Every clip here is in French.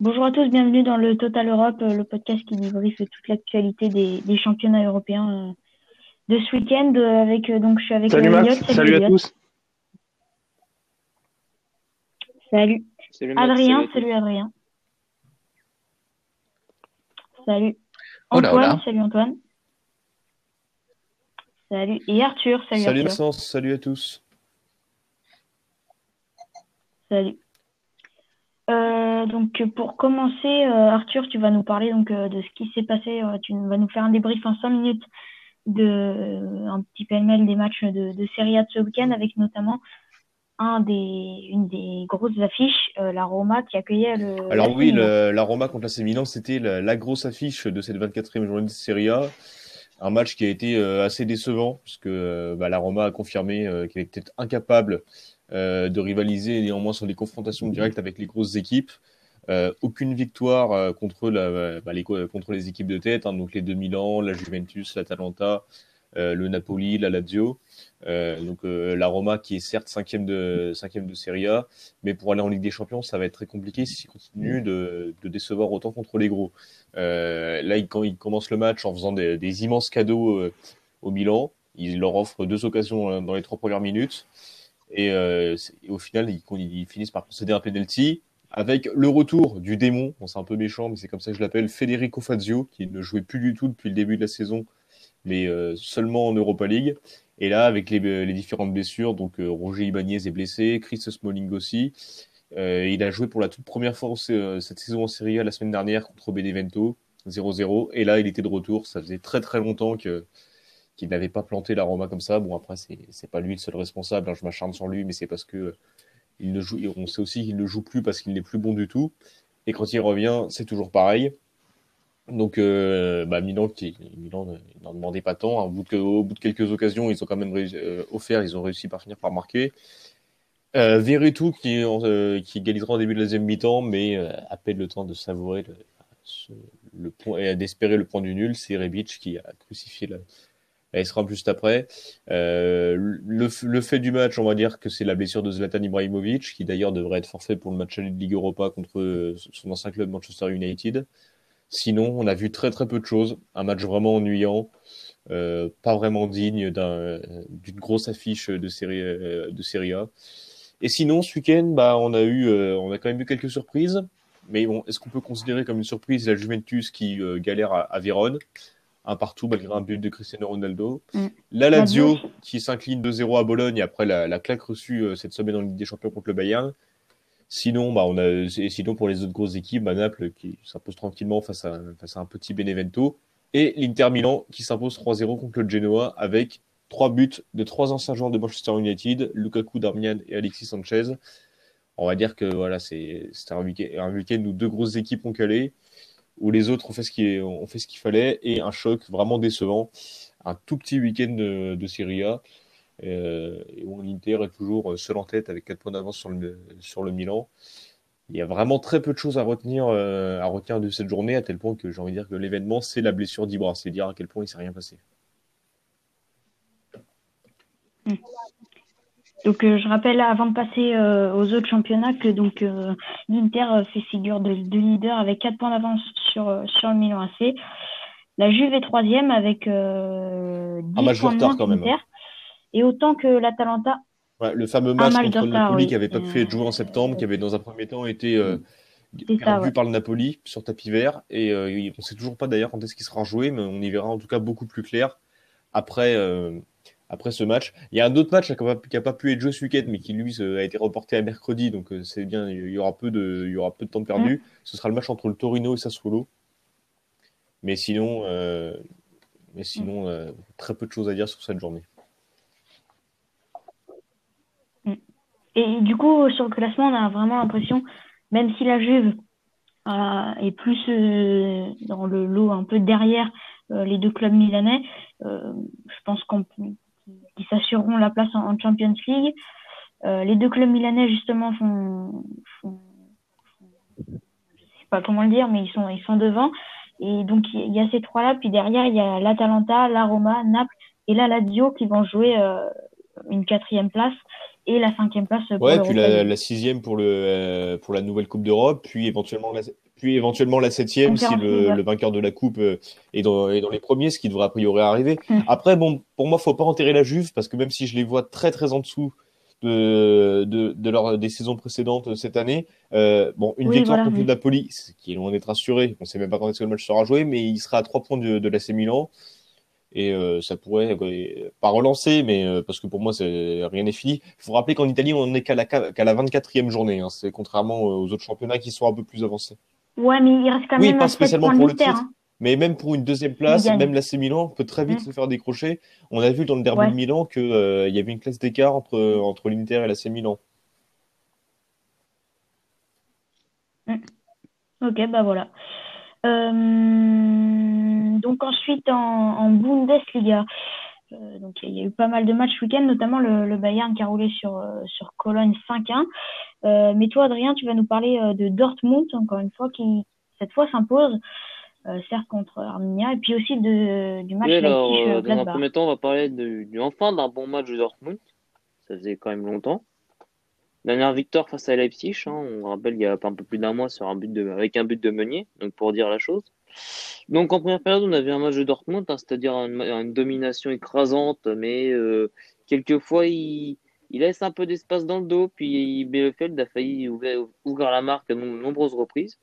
Bonjour à tous, bienvenue dans le Total Europe, euh, le podcast qui débriefe toute l'actualité des, championnats européens euh, de ce week-end. Euh, avec donc je suis avec salut, salut, à tous. Salut. Adrien, salut, Adrien. Salut. Antoine, salut Antoine. Salut. Et Arthur, salut, salut Arthur. salut à tous. Salut. Euh, donc pour commencer, euh, Arthur, tu vas nous parler donc euh, de ce qui s'est passé. tu vas nous faire un débrief en 5 minutes de un petit pêle-mêle des matchs de, de Serie A de ce week-end, avec notamment un des, une des grosses affiches, la Roma qui accueillait le. Alors oui, la Roma contre la Milan, c'était la, grosse affiche de cette 24e journée de Serie A. Un match qui a été assez décevant, puisque bah, la Roma a confirmé qu'elle était incapable de rivaliser néanmoins sur les confrontations directes avec les grosses équipes. Euh, aucune victoire euh, bah, les, contre les équipes de tête, hein, donc les deux Milan, la Juventus, l'Atalanta, le Napoli, la Lazio. donc la Roma qui est certes cinquième de cinquième de Serie A, mais pour aller en Ligue des Champions, ça va être très compliqué s'ils continuent de, de, décevoir autant contre les gros. là, quand ils commencent le match en faisant des, des immenses cadeaux au Milan, ils leur offrent deux occasions dans les trois premières minutes. Euh, et, au final, ils, finissent par procéder à un penalty avec le retour du démon. c'est un peu méchant, mais c'est comme ça que je l'appelle, Federico Fazio, qui ne jouait plus du tout depuis le début de la saison, mais euh, seulement en Europa League. Et là, avec les, différentes blessures, donc euh, Roger Ibanez est blessé, Chris Smalling aussi. il a joué pour la toute première fois cette saison en Serie A la semaine dernière contre Benevento, 0-0. Et là, il était de retour. Ça faisait très très longtemps que qu'il n'avait pas planté la Roma comme ça. Bon, après, c'est pas lui le seul responsable. Hein, je m'acharne sur lui, mais c'est parce que euh, il ne joue, on sait aussi qu'il ne joue plus parce qu'il n'est plus bon du tout. Et quand il revient, c'est toujours pareil. Donc, euh, bah, Milan, qui, Milan n'en demandait pas tant. Au bout, de, quelques occasions, ils ont quand même euh, offert, ils ont réussi par finir par marquer. Euh, qui, qui égalisera au début de la deuxième mi-temps, mais à peine le temps de savourer le point et d'espérer le point du nul. C'est Rebic qui a crucifié la, elle sera juste après. Euh, le, le, fait du match, on va dire que c'est la blessure de Zlatan Ibrahimovic, qui d'ailleurs devrait être forfait pour le match de Ligue Europa contre son ancien club Manchester United. Sinon, on a vu très très peu de choses. Un match vraiment ennuyant, euh, pas vraiment digne d'une grosse affiche de série euh, de Serie A. Et sinon, ce week-end, bah, on a eu, euh, on a quand même eu quelques surprises. Mais bon, est-ce qu'on peut considérer comme une surprise la Juventus qui euh, galère à, à Vérone? Un partout malgré un but de Cristiano Ronaldo. Mm. La Lazio qui s'incline 2-0 à Bologne après la, claque reçue euh, cette semaine en Ligue des Champions contre le Bayern. Sinon, bah, on a, et sinon pour les autres grosses équipes, bah, Naples qui s'impose tranquillement face à, face à un petit Benevento et l'Inter Milan qui s'impose 3-0 contre le Genoa avec trois buts de trois anciens joueurs de Manchester United, Lukaku, Darmian et Alexis Sanchez. On va dire que voilà, c'est un week-end week où deux grosses équipes ont calé où les autres ont fait ce qu'il fait ce qu'il fallait et un choc vraiment décevant, un tout petit week-end de, de Serie A euh, où l'Inter est toujours seul en tête avec 4 points d'avance sur le, sur le Milan. Il y a vraiment très peu de choses à retenir, euh, à retenir de cette journée, à tel point que j'ai envie de dire que l'événement, c'est la blessure d'Ibra. C'est dire à quel point il s'est rien passé. Hmm. Donc euh, je rappelle avant de passer euh, aux autres championnats que donc euh, l'Inter fait figure de, leader avec 4 points d'avance sur, sur le Milan AC. La Juve est troisième avec 10 un match points de retard quand même. Hein. Et autant que l'Atalanta. Ouais, le fameux match, contre le Napoli qui avait pas pu être joué en septembre, qui avait dans un premier temps été perdu par le Napoli sur tapis vert. Et on ne sait toujours pas d'ailleurs quand est-ce qu'il sera joué, mais on y verra en tout cas beaucoup plus clair après après ce match. Il y a un autre match qui n'a pas, pu être joué ce week-end, mais qui lui a été reporté à mercredi, donc euh, c'est bien, il y aura peu de, il y aura peu de temps perdu. Mm. Ce sera le match entre le Torino et Sassuolo. Mais sinon, euh, mais sinon, euh, très peu de choses à dire sur cette journée. Mm. Et du coup, sur le classement, on a vraiment l'impression, même si la Juve est plus dans le lot un peu derrière les deux clubs milanais, je pense qu'on qui s'assureront la place en, Champions League. Euh, les deux clubs milanais justement font, font, je sais pas comment le dire, mais ils sont ils sont devant. Et donc il y a ces trois là, puis derrière il y a l'Atalanta, la Roma, Naples et la Lazio qui vont jouer euh, une quatrième place et la cinquième place pour ouais, puis la, la, sixième pour le pour la nouvelle Coupe d'Europe, puis éventuellement la, puis éventuellement la septième si le, le, vainqueur de la coupe est dans, est dans les premiers, ce qui devrait a priori arriver. Hmm. Après, bon, pour moi, faut pas enterrer la Juve parce que même si je les vois très très en dessous de, de, de leur, des saisons précédentes cette année. Euh, bon, une victoire contre la police qui est loin d'être assurée. On sait même pas quand est-ce que le match sera joué, mais il sera à trois points de, de l'AC Milan. Et euh, ça pourrait euh, pas relancer, mais euh, parce que pour moi, c'est, rien n'est fini. Il faut rappeler qu'en Italie, on n'est qu'à la, qu'à la 24e journée. Hein. C'est contrairement aux autres championnats qui sont un peu plus avancés. Ouais, mais il reste quand même oui, pas spécialement pour le titre. Hein. Mais même pour une deuxième place, même l'AC Milan peut très vite mm. se faire décrocher. On a vu dans le derby de Milan qu'il euh, y avait une classe d'écart entre, entre l'Inter et l'AC Milan. Mm. Ok, bah voilà. Euh, donc ensuite en, Bundesliga, donc il y a eu pas mal de matchs ce week-end, notamment le, Bayern qui a roulé sur, sur Cologne 5-1. mais toi, Adrien, tu vas nous parler de Dortmund, encore une fois, qui cette fois s'impose. Euh, certes contre Arminia, et puis aussi de, du match alors, euh, Dans un premier temps, on va parler de, du enfin d'un bon match de Dortmund. Ça faisait quand même longtemps. Dernière victoire face à Leipzig, hein, on rappelle il y a un peu plus d'un mois sur un but de, avec un but de Meunier, donc pour dire la chose. Donc en première période, on avait un match de Dortmund, hein, c'est-à-dire une, domination écrasante, mais euh, quelquefois il, laisse un peu d'espace dans le dos, puis Bielefeld a failli ouvrir, la marque à de nombreuses reprises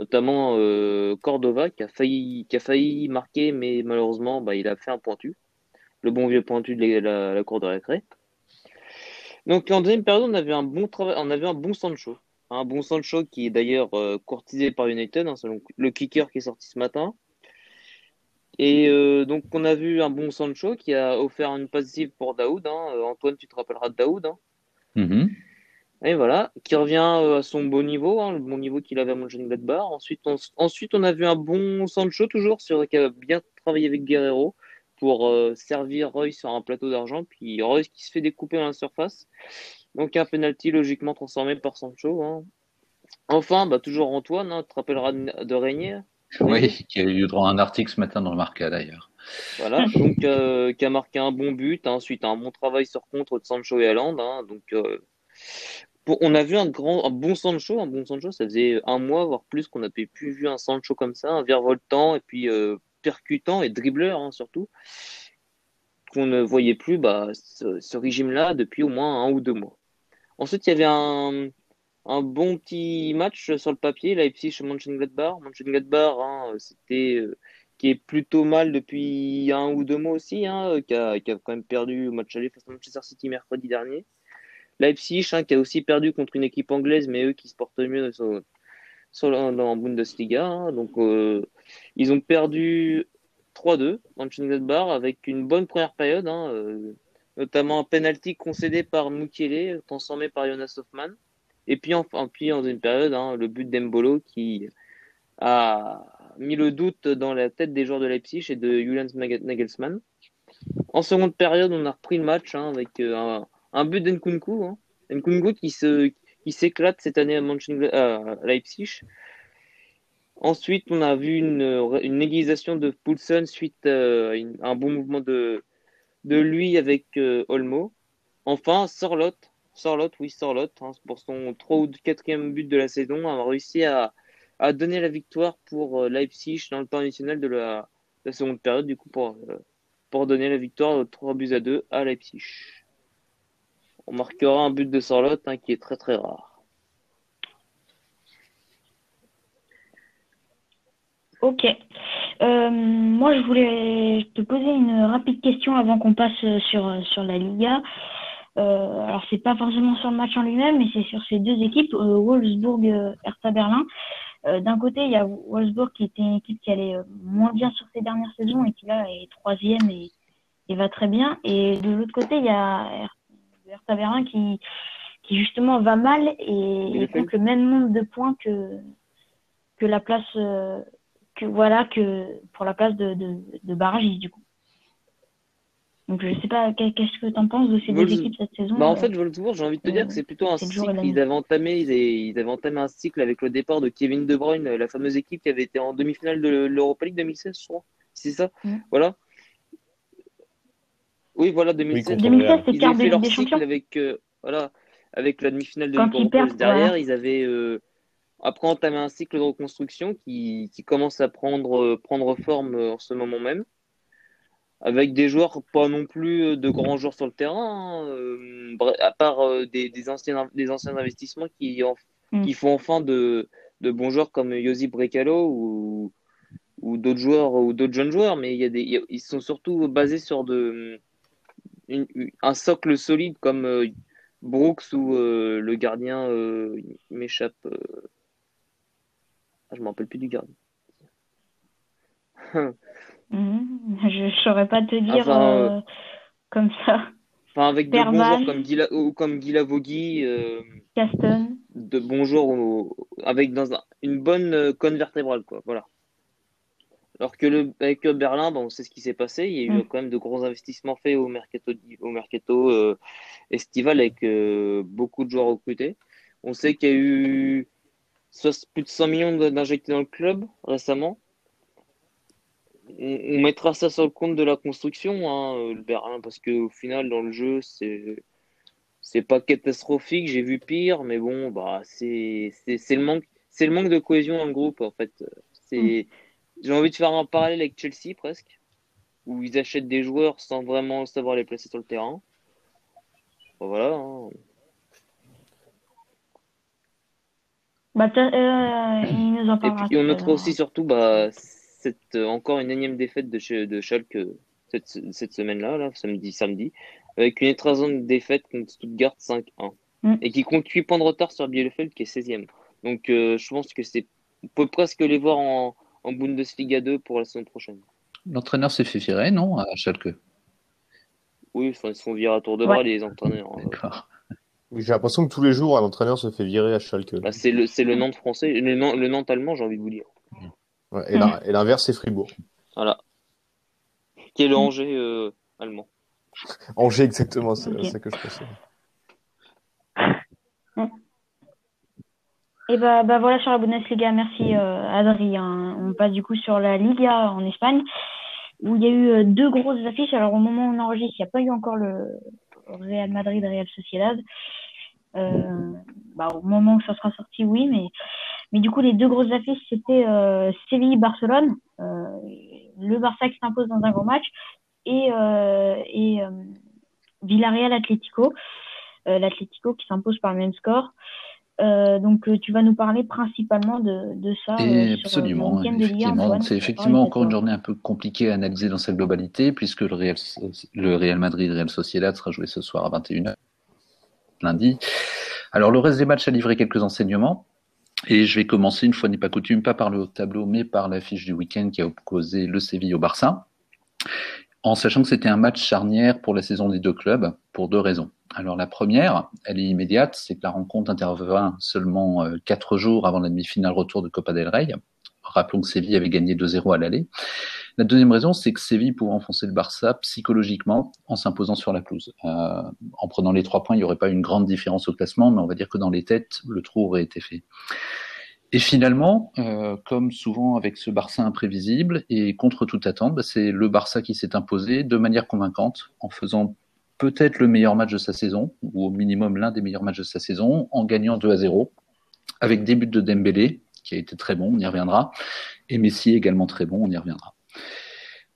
notamment euh, Cordova qui a failli marquer, mais malheureusement, bah, il a fait un pointu, le bon vieux pointu de la, cour de récré. Donc en deuxième période, on avait un bon travail, on avait un bon Sancho, un bon Sancho qui est d'ailleurs euh, courtisé par United, hein, selon le kicker qui est sorti ce matin. Et euh, donc on a vu un bon Sancho qui a offert une passive pour Daoud. Hein. Antoine, tu te rappelleras de Daoud. Hein. Mm-hmm. Et voilà, qui revient euh, à son bon niveau, le bon niveau qu'il avait à Mönchengladbach. Ensuite on, ensuite, on a vu un bon Sancho toujours, sur, qui a bien travaillé avec Guerrero pour euh, servir Roy sur un plateau d'argent. Puis Roy qui se fait découper dans la surface. Donc un penalty logiquement transformé par Sancho. Hein. Enfin, bah, toujours Antoine, hein, tu te rappelleras de Régnier Oui, qui a eu droit à un article ce matin dans le Marca d'ailleurs. Voilà, donc euh, qui a marqué un bon but, ensuite un bon travail sur contre de Sancho et Haaland. donc on a vu un grand, un bon Sancho, un bon Sancho, ça faisait un mois, voire plus qu'on n'avait plus vu un Sancho comme ça, un virevoltant et puis euh, percutant et dribbleur hein, surtout, qu'on ne voyait plus bah, ce, régime-là depuis au moins un ou deux mois. Ensuite, il y avait un, bon petit match sur le papier, Leipzig-Mönchengladbach. Mönchengladbach, hein, c'était euh, qui est plutôt mal depuis un ou deux mois aussi, hein, qui, a, qui, a, quand même perdu au match aller face à Manchester City mercredi dernier. Leipzig, hein, qui a aussi perdu contre une équipe anglaise, mais eux qui se portent mieux dans Bundesliga. Hein. donc, euh, ils ont perdu 3-2 Mönchengladbach avec une bonne première période, euh, notamment un penalty concédé par Mukiele, transformé par Jonas Hoffmann. Et puis, en, en deuxième période, hein, le but d'Embolo qui a mis le doute dans la tête des joueurs de Leipzig et de Julian Nagelsmann. En seconde période, on a repris le match avec euh, un but d'Nkunku. Hein. Qui se qui s'éclate cette année à, Leipzig. Ensuite, on a vu une, une néglisation de Poulsen suite à un bon mouvement de, de lui avec euh, Olmo. Enfin, Sorlot, Sorlot, oui, Sorlot, hein, pour son 3 ou 4e but de la saison, a réussi à, à donner la victoire pour euh, Leipzig dans le temps additionnel de la, la seconde période, du coup, pour, euh, pour donner la victoire 3 buts à 2 à Leipzig on marquera un but de Sorlotte hein, qui est très très rare. Ok. Euh, moi, je voulais te poser une rapide question avant qu'on passe sur, sur la Liga. Euh, alors, c'est pas forcément sur le match en lui-même, mais c'est sur ces deux équipes, euh, Wolfsburg-Hertha Berlin. Euh, d'un côté, il y a Wolfsburg qui était une équipe qui allait moins bien sur ses dernières saisons et qui là est troisième et, et va très bien. Et de l'autre côté, il y a Hertha qui, qui justement va mal et, compte le même nombre de points que, que la place euh, que voilà que pour la place de, de, de du coup. Donc je sais pas qu'est-ce que tu en penses de ces deux équipes cette saison. Bah en euh, fait, Wolfsburg, j'ai envie de te dire que c'est plutôt un cycle. Ils avaient entamé, ils avaient entamé un cycle avec le départ de Kevin De Bruyne, la fameuse équipe qui avait été en demi-finale de l'Europa League 2016, je crois. C'est ça. Voilà. Oui, voilà, 2016. 2016, c'est Ils quart avaient de fait leur Ligue des cycle Champions. avec, euh, voilà, avec la demi-finale de Quand Ligue ils européenne perdent, derrière. Ils avaient, euh, après entamé un cycle de reconstruction qui, qui commence à prendre, euh, prendre forme euh, en ce moment même. Avec des joueurs pas non plus euh, de grands joueurs sur le terrain, hein, à part des, des anciens, des anciens investissements qui, en- Mm. qui font enfin de, de bons joueurs comme Josip Brekalo ou, ou d'autres joueurs ou d'autres jeunes joueurs, mais il y a des, il y a- ils sont surtout basés sur de, une- un socle solide comme euh, Brooks ou euh, le gardien euh, m'échappe. Euh, ah, je me rappelle plus du gardien. Mhm. Je ne saurais pas te dire Enfin, euh, comme ça. Enfin, avec de bons joueurs comme Gila, ou comme Gila Vogui, euh, Caston. de bons joueurs au- avec dans un- une bonne euh, colonne vertébrale, quoi. Voilà. Alors que le, avec euh, Berlin, bon, on sait ce qui s'est passé. Il y a eu Mm. quand même de gros investissements faits au mercato, au mercato euh, estival avec euh, beaucoup de joueurs recrutés. On sait qu'il y a eu plus de 100 millions d'injectés dans le club récemment. On, on mettra ça sur le compte de la construction, hein, le Berlin, parce que au final, dans le jeu, c'est c'est pas catastrophique. J'ai vu pire, mais bon, bah c'est le manque c'est le manque de cohésion dans le groupe en fait. C'est j'ai envie de faire un parallèle avec Chelsea presque, où ils achètent des joueurs sans vraiment savoir les placer sur le terrain. Bah, voilà. hein. Bah, euh, il nous en Et puis on notera aussi surtout bah cette euh, encore une énième défaite de chez de Schalke euh, cette, cette semaine-là, là, samedi samedi, avec une écrasante défaite contre Stuttgart 5-1 Mm. et qui compte 8 points de retard sur Bielefeld qui est 16e. Donc euh, je pense que c'est on peut presque les voir en, en Bundesliga 2 pour la saison prochaine. L'entraîneur s'est fait virer, non, à Schalke? Oui, ils se font virer à tour de bras Ouais. les entraîneurs. hein. D'accord. J'ai l'impression que tous les jours, un entraîneur se fait virer à Schalke. Bah, c'est le c'est le Nantes français, le, Nan- le Nantes allemand, j'ai envie de vous dire. Ouais, et l'in- et l'inverse, c'est Fribourg. Voilà. Qui est le Angers euh, allemand. Angers, exactement, c'est ça que je pensais. Et bah, bah voilà sur la Bundesliga, merci euh, Adrien. On passe du coup sur la Liga en Espagne, où il y a eu euh, deux grosses affiches. Alors au moment où on enregistre, il n'y a pas eu encore le Real Madrid Real Sociedad. Euh, bah, au moment où ça sera sorti, oui, mais mais du coup les deux grosses affiches c'était euh, Séville Barcelone, euh, le Barça qui s'impose dans un gros match et et Villarreal Atlético, euh, l'Atlético qui s'impose par le même score. Euh, donc euh, tu vas nous parler principalement de, de ça Et euh, sur absolument, week-end de Ligue 1, effectivement. C'est effectivement encore une journée un peu compliquée à analyser dans sa globalité, puisque le Real, le Real Madrid Real Sociedad sera joué ce soir à 21h, lundi. Alors, le reste des matchs a livré quelques enseignements. Et je vais commencer, une fois n'est pas coutume, pas par le tableau, mais par l'affiche du week-end qui a opposé le Séville au Barça. En sachant que c'était un match charnière pour la saison des deux clubs, pour deux raisons. Alors la première, elle est immédiate, c'est que la rencontre intervint seulement euh, quatre jours avant la demi-finale retour de Copa del Rey. Rappelons que Séville avait gagné 2-0 à l'aller. La deuxième raison, c'est que Séville pouvait enfoncer le Barça psychologiquement en s'imposant sur la pelouse. Euh, en prenant les trois points, il n'y aurait pas une grande différence au classement, mais on va dire que dans les têtes, le trou aurait été fait. Et finalement, euh, comme souvent avec ce Barça imprévisible et contre toute attente, bah, c'est le Barça qui s'est imposé de manière convaincante en faisant peut-être le meilleur match de sa saison, ou au minimum l'un des meilleurs matchs de sa saison, en gagnant 2 à 0, avec des buts de Dembélé, qui a été très bon, on y reviendra, et Messi également très bon, on y reviendra.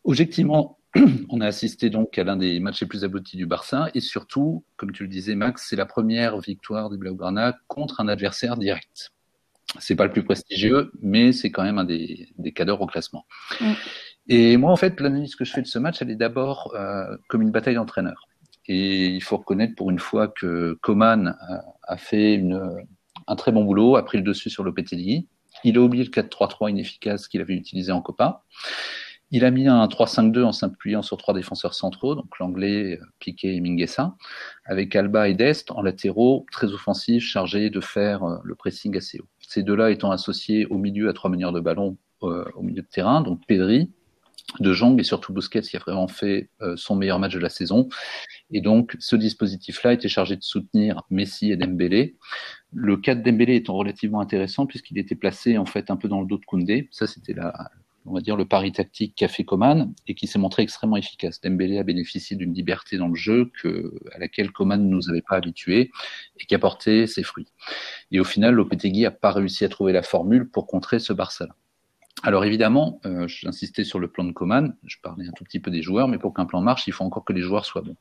Objectivement, on a assisté donc à l'un des matchs les plus aboutis du Barça, et surtout, comme tu le disais Max, c'est la première victoire du Blaugrana contre un adversaire direct. C'est pas le plus prestigieux, mais c'est quand même un des, des cadres au classement. Et moi, en fait, l'analyse que je fais de ce match, elle est d'abord euh, comme une bataille d'entraîneurs. Et il faut reconnaître pour une fois que Coman a, a fait une, un très bon boulot, a pris le dessus sur Lopetegui. Il a oublié le 4-3-3 inefficace qu'il avait utilisé en Copa. Il a mis un 3-5-2 en s'appuyant sur trois défenseurs centraux, donc l'anglais, Piqué et Minguessa, avec Alba et Dest en latéraux, très offensifs, chargés de faire euh, le pressing assez haut. Ces deux-là étant associés au milieu à trois meneurs de ballon euh, au milieu de terrain, donc Pedri, De Jong et surtout Busquets qui a vraiment fait euh, son meilleur match de la saison. Et donc ce dispositif-là était chargé de soutenir Messi et Dembélé. Le cas de Dembélé étant relativement intéressant puisqu'il était placé en fait un peu dans le dos de Koundé. Ça c'était la, on va dire, le pari tactique qu'a fait Coman et qui s'est montré extrêmement efficace. Dembélé a bénéficié d'une liberté dans le jeu à laquelle Coman ne nous avait pas habitués et qui a porté ses fruits. Et au final, Lopetegui n'a pas réussi à trouver la formule pour contrer ce Barça-là. Alors évidemment, euh, j'insistais sur le plan de Coman, je parlais un tout petit peu des joueurs, mais pour qu'un plan marche, il faut encore que les joueurs soient bons.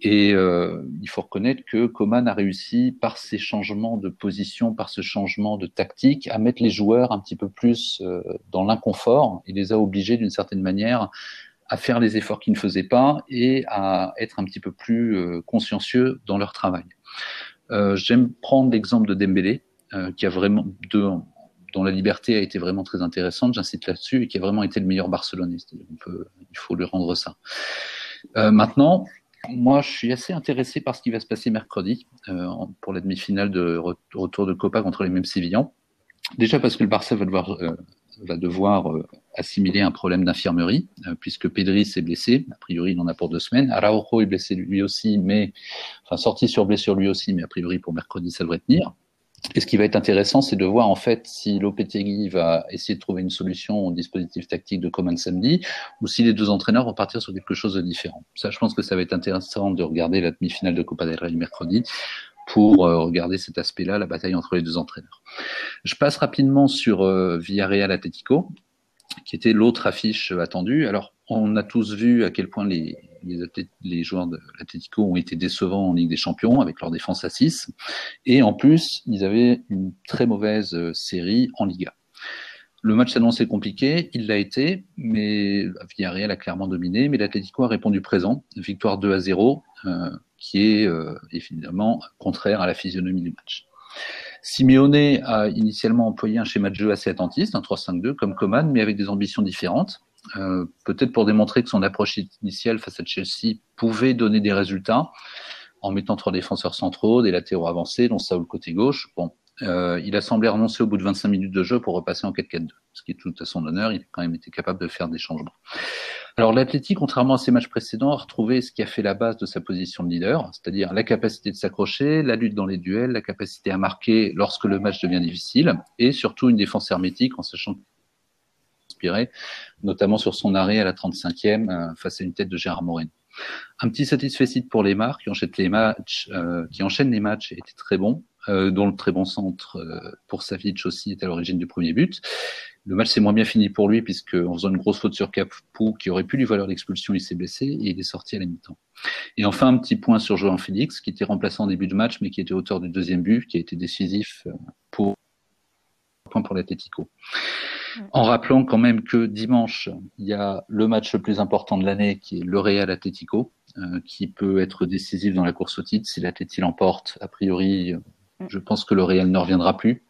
Et euh, il faut reconnaître que Coman a réussi, par ses changements de position, par ce changement de tactique, à mettre les joueurs un petit peu plus euh, dans l'inconfort. Il les a obligés d'une certaine manière à faire les efforts qu'ils ne faisaient pas et à être un petit peu plus euh, consciencieux dans leur travail. J'aime prendre l'exemple de Dembélé, qui a vraiment de, dont la liberté a été vraiment très intéressante, j'incite là-dessus, et qui a vraiment été le meilleur Barcelonais. Il faut lui rendre ça. Euh, maintenant, moi, je suis assez intéressé par ce qui va se passer mercredi euh, pour la demi-finale de retour de Copa contre les mêmes Sévillans. Déjà parce que le Barça va devoir, euh, assimiler un problème d'infirmerie, puisque Pedri s'est blessé. A priori, il en a pour deux semaines. Araujo est blessé lui aussi, mais enfin sorti sur blessure lui aussi, mais a priori pour mercredi, ça devrait tenir. Et ce qui va être intéressant, c'est de voir en fait si Lopetegui va essayer de trouver une solution au dispositif tactique de Coman samedi, ou si les deux entraîneurs vont partir sur quelque chose de différent. Ça, je pense que ça va être intéressant de regarder la demi-finale de Copa del Rey mercredi pour euh, regarder cet aspect-là, la bataille entre les deux entraîneurs. Je passe rapidement sur euh, Villarreal Atletico, qui était l'autre affiche attendue. Alors, on a tous vu à quel point les, les, joueurs de l'Atletico ont été décevants en Ligue des Champions avec leur défense à 6. Et en plus, ils avaient une très mauvaise euh, série en Liga. Le match s'annonçait compliqué, il l'a été, mais Villarreal a clairement dominé, mais l'Atletico a répondu présent. Victoire 2 à 0, euh, qui est euh, évidemment contraire à la physionomie du match. Simeone a initialement employé un schéma de jeu assez attentiste, un 3-5-2 comme Coman, mais avec des ambitions différentes. Euh, peut-être pour démontrer que son approche initiale face à Chelsea pouvait donner des résultats en mettant trois défenseurs centraux, des latéraux avancés, dont Saul côté gauche. Bon, euh, il a semblé renoncer au bout de 25 minutes de jeu pour repasser en 4-4-2, ce qui est tout à son honneur. Il a quand même été capable de faire des changements. Alors l'Athletic, contrairement à ses matchs précédents, a retrouvé ce qui a fait la base de sa position de leader, c'est-à-dire la capacité de s'accrocher, la lutte dans les duels, la capacité à marquer lorsque le match devient difficile, et surtout une défense hermétique en sachant notamment sur son arrêt à la 35e euh, face à une tête de Gérard Moreno. Un petit satisfait pour les marques qui enchaînent les matchs, euh, qui enchaînent les matchs était très bon, euh, dont le très bon centre pour Savic aussi est à l'origine du premier but. Le match s'est moins bien fini pour lui puisque en faisant une grosse faute sur Capou qui aurait pu lui valoir l'expulsion, il s'est blessé et il est sorti à la mi-temps. Et enfin un petit point sur Joan Félix qui était remplaçant en début de match mais qui était auteur du deuxième but, qui a été décisif pour point pour l'Atletico. En rappelant quand même que dimanche, il y a le match le plus important de l'année qui est le Real Atletico, euh, qui peut être décisif dans la course au titre. Si l'Atleti l'emporte, a priori, je pense que le Real ne reviendra plus.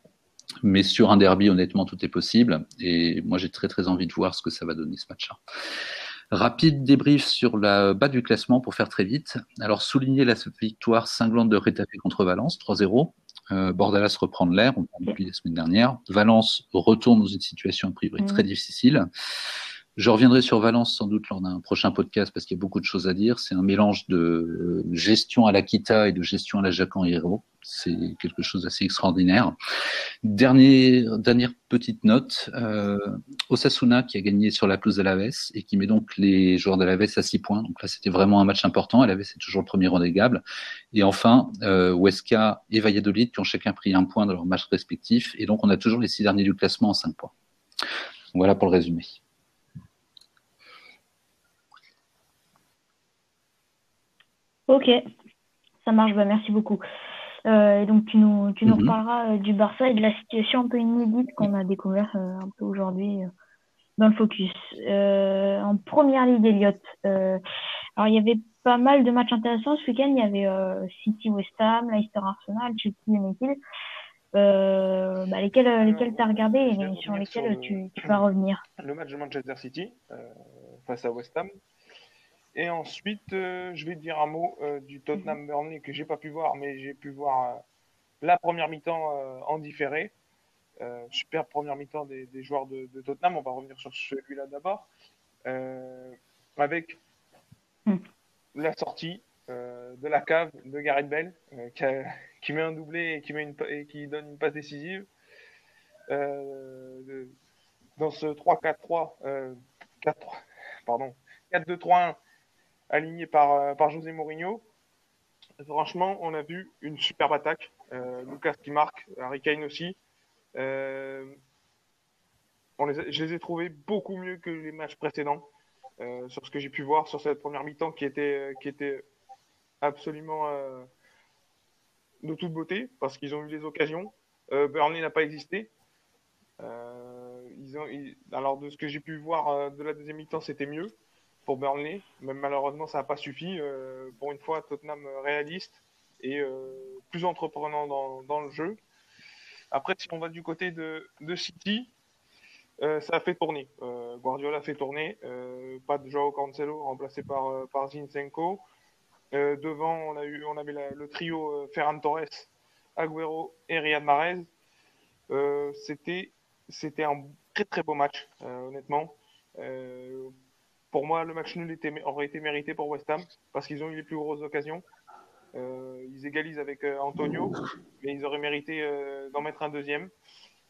Mais sur un derby, honnêtement, tout est possible. Et moi, j'ai très très envie de voir ce que ça va donner ce match-là. Rapide débrief sur la bas du classement pour faire très vite. Alors, souligner la victoire cinglante de Retafe contre Valence, 3-0. Euh, Bordalas reprend de l'air, on parle depuis la semaine dernière. Valence retourne dans une situation a priori très difficile. Je reviendrai sur Valence sans doute lors d'un prochain podcast parce qu'il y a beaucoup de choses à dire. C'est un mélange de gestion à l'Akita et de gestion à la Jacan Hero. C'est quelque chose d'assez extraordinaire. Dernière petite note, euh, Osasuna qui a gagné sur la pelouse d'Alaves et qui met donc les joueurs d'Alaves à 6 points. Donc là, c'était vraiment un match important. Alaves c'est toujours le premier relégable. Et enfin, euh, Huesca et Valladolid qui ont chacun pris un point dans leur match respectif. Et donc, on a toujours les six derniers du classement en 5 points. Voilà pour le résumé. Ok, ça marche, bah, merci beaucoup. Euh, donc tu nous, tu nous Mhm. reparleras euh, du Barça et de la situation un peu inédite qu'on a découvert euh, un peu aujourd'hui euh, dans le focus. Euh, en première ligue, Elliott, euh, alors il y avait pas mal de matchs intéressants ce week-end. Il y avait euh, City, West Ham, Leicester, Arsenal, Chelsea, United. Euh, bah, lesquels, lesquels t'as regardé et sur lesquels sur le- tu, tu vas revenir? le match de Manchester City euh, face à West Ham. Et ensuite, euh, je vais dire un mot euh, du Tottenham Burnley que j'ai pas pu voir, mais j'ai pu voir euh, la première mi-temps en différé. Super première mi-temps des, des joueurs de, de Tottenham. On va revenir sur celui-là d'abord. Avec Mm. la sortie de la cave de Gareth Bell, qui, a- qui met un doublé et qui, met une, et qui donne une passe décisive. Dans ce 3-4-3, 4 pardon, 4-2-3-1 aligné par, par José Mourinho. Franchement, on a vu une superbe attaque. Lucas qui marque, Harry Kane aussi. je les ai trouvés beaucoup mieux que les matchs précédents. sur ce que j'ai pu voir sur cette première mi-temps qui était, qui était absolument de toute beauté parce qu'ils ont eu des occasions. Euh, Burnley n'a pas existé. Euh, alors de ce que j'ai pu voir euh, de la deuxième mi-temps, c'était mieux pour Burnley. Mais malheureusement, ça n'a pas suffi. Euh, pour une fois, Tottenham réaliste et plus entreprenant dans, le jeu. Après, si on va du côté de, City, ça a fait tourner. Guardiola a fait tourner. pas de Joao Cancelo remplacé par, par Zinchenko. Euh, devant, on, a eu, on avait le trio euh, Ferran Torres, Agüero et Riyad Mahrez. Euh, c'était, c'était un très très beau match, honnêtement. Pour moi, le match nul était, aurait été mérité pour West Ham parce qu'ils ont eu les plus grosses occasions. ils égalisent avec Antonio, mais ils auraient mérité d'en mettre un deuxième.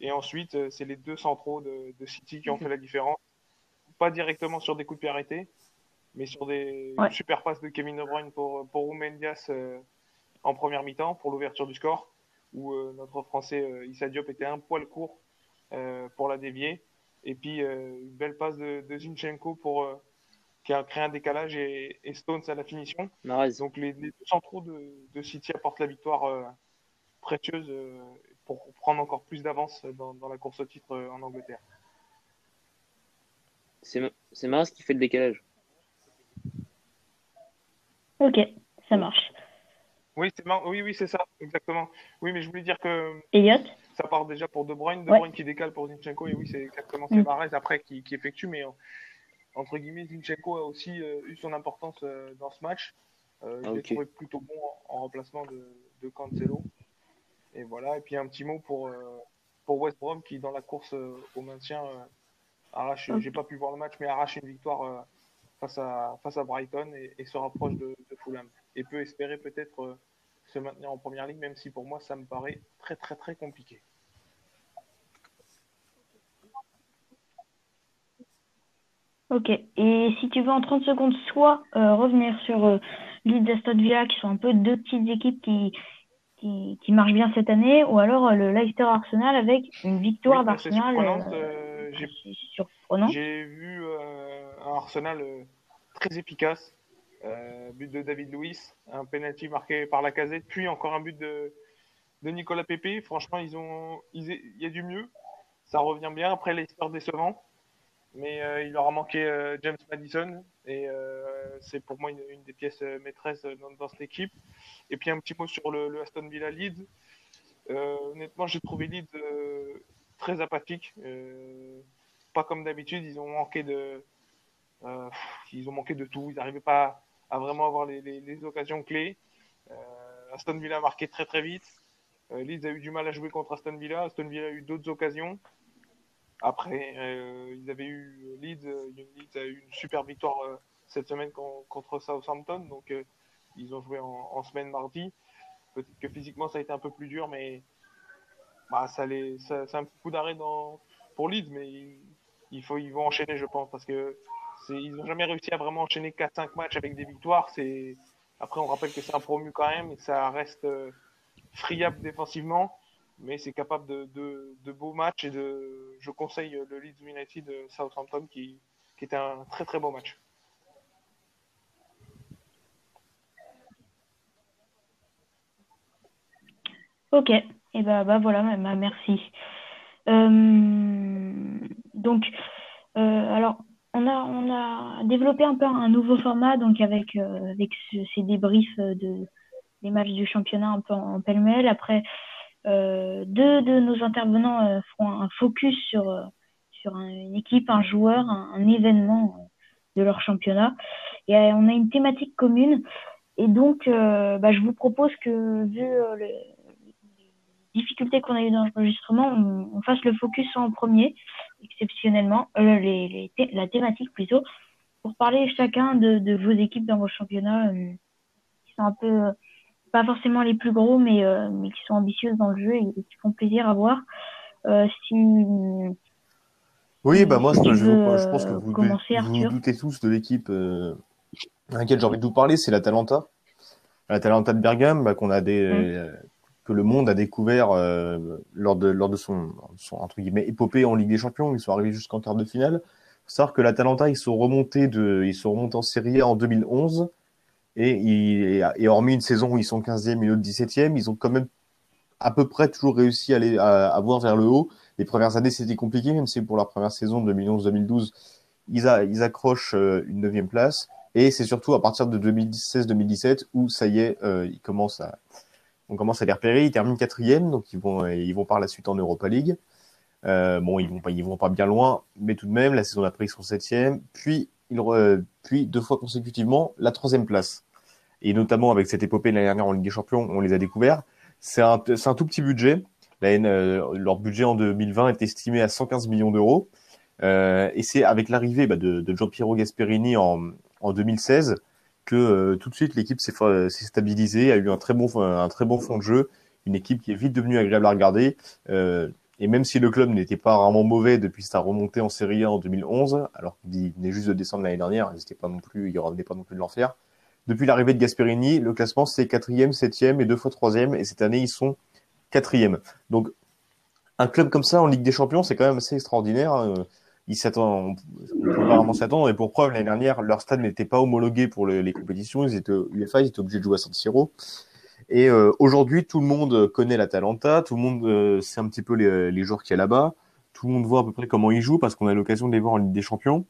Et ensuite, c'est les deux centraux de, de, City qui ont fait la différence. Pas directement sur des coups de pied arrêtés, mais sur des super passes de Kevin De Bruyne pour, pour euh, en première mi-temps, pour l'ouverture du score, où euh, notre Français euh, Issa Diop était un poil court pour la dévier. Et puis une belle passe de, de Zinchenko pour, qui a créé un décalage et, Stones à la finition. Donc les, deux centraux de, de, City apportent la victoire précieuse pour prendre encore plus d'avance dans, dans, la course au titre en Angleterre. C'est Maras qui fait le décalage. Ok, ça marche. Oui, c'est oui, oui, c'est ça, exactement. Oui, mais je voulais dire que Elliot ça part déjà pour De Bruyne, De Bruyne qui décale pour Zinchenko, et oui, c'est exactement c'est mm. après qui, qui, effectue, mais entre guillemets, Zinchenko a aussi euh, eu son importance euh, dans ce match. Euh, il est trouvé plutôt bon en, remplacement de, de, Cancelo. Et voilà, et puis un petit mot pour, pour West Brom qui, dans la course au maintien, arrache, j'ai pas pu voir le match, mais arrache une victoire face à, face à Brighton et, se rapproche de, Fulham. Et peut espérer peut-être euh, se maintenir en première ligne, même si pour moi ça me paraît très très très compliqué. Ok, et si tu veux en 30 secondes, soit euh, revenir sur euh, Leeds Aston Villa, qui sont un peu deux petites équipes qui, qui, marchent bien cette année, ou alors le Leicester Arsenal avec une victoire d'Arsenal. J'ai vu un Arsenal euh, très efficace. Euh, but de David Luiz, un penalty marqué par la casette, puis encore un but de, de Nicolas Pepe. Franchement, ils ont, il y a du mieux. Ça revient bien. Après, l'histoire décevant. Mais euh, il leur a manqué James Madison. Et c'est pour moi une, des pièces maîtresses dans, cette équipe. Et puis un petit mot sur le, Aston Villa Leeds. honnêtement, j'ai trouvé Leeds très apathique. pas comme d'habitude. Ils ont manqué de, euh, ils ont manqué de tout. Ils n'arrivaient pas à vraiment avoir les, occasions clés. Euh, Aston Villa a marqué très très vite. Euh, Leeds a eu du mal à jouer contre Aston Villa. Aston Villa a eu d'autres occasions. Après, ils avaient eu Leeds, Leeds a eu une super victoire cette semaine contre Southampton. Donc, ils ont joué en, semaine mardi. Peut-être que physiquement, ça a été un peu plus dur, mais bah, ça, ça c'est un coup d'arrêt pour Leeds, mais ils vont enchaîner, je pense, parce que ils n'ont jamais réussi à vraiment enchaîner 4-5 matchs avec des victoires. C'est Après, on rappelle que c'est un promu quand même et ça reste euh, friable défensivement, mais c'est capable de, de, beaux matchs. Et de... je conseille le Leeds United de Southampton qui, qui était un très très beau match. Ok, et eh ben bah, voilà, bah, merci. Euh, donc, euh, alors, on a, développé un peu un nouveau format, donc avec, euh, avec ces débriefs de, des matchs du championnat un peu en, pêle-mêle. Après, deux de nos intervenants euh, feront un focus sur, sur une équipe, un joueur, un, événement de leur championnat. Et on a une thématique commune. Et donc, bah, je vous propose que, vu le, difficultés qu'on a eues dans l'enregistrement, on, on, fasse le focus en premier, exceptionnellement, euh, les, les la thématique plutôt, pour parler chacun de, de vos équipes dans vos championnats, euh, qui sont un peu, euh, pas forcément les plus gros, mais, euh, mais qui sont ambitieuses dans le jeu et, qui font plaisir à voir. si, Oui, bah moi, Si je, veux, pense que euh, vous, vous vous doutez tous de l'équipe euh, à laquelle j'ai envie de vous parler, c'est l'Atalanta. L'Atalanta de Bergame, bah, qu'on a des, euh, que le monde a découvert euh, lors de lors de son, son entre guillemets épopée en Ligue des Champions. Ils sont arrivés jusqu'en quart de finale. Faut savoir que l'Atalanta, ils sont remontés de, ils sont remontés en Serie A en 2011 et, hormis une saison où ils sont 15e et une autre 17e, ils ont quand même à peu près toujours réussi à aller à, voir vers le haut. Les premières années, c'était compliqué, même si pour leur première saison 2011-2012, ils, accrochent euh, une neuvième place. Et c'est surtout à partir de 2016-2017 où ça y est, euh, ils commencent à, on commence à les repérer. Ils terminent quatrième, donc ils vont, euh, ils vont par la suite en Europa League. Bon, ils vont pas, ils vont pas bien loin, mais tout de même, la saison d'après, ils sont septième. Puis, puis deux fois consécutivement, la troisième place. Et notamment avec cette épopée de l'année dernière en Ligue des Champions, on les a découverts. C'est un, tout petit budget. Euh, leur budget en 2020 est estimé à 115 millions d'euros. Euh, et c'est avec l'arrivée bah, de, de Giampiero Gasperini en, en 2016 que euh, tout de suite l'équipe s'est stabilisée, a eu un très bon un fond de jeu, une équipe qui est vite devenue agréable à regarder. Et même si le club n'était pas vraiment mauvais depuis sa remontée en Serie A en 2011, alors qu'il venait juste de descendre l'année dernière, ils étaient pas pas non plus de l'enfer. Depuis l'arrivée de Gasperini, le classement c'est quatrième, septième et deux fois troisième, et cette année ils sont quatrième. Donc un club comme ça en Ligue des Champions, c'est quand même assez extraordinaire. hein. Ils s'attendent, on peut pas vraiment s'attendre. Et pour preuve, l'année dernière, leur stade n'était pas homologué pour le- les compétitions. Ils étaient, UEFA, ils étaient obligés de jouer à San Siro. Et euh, aujourd'hui, tout le monde connaît l'Atalanta. Tout le monde euh, sait un petit peu les, les joueurs qu'il y a là-bas. Tout le monde voit à peu près comment ils jouent parce qu'on a l'occasion de les voir en Ligue des Champions.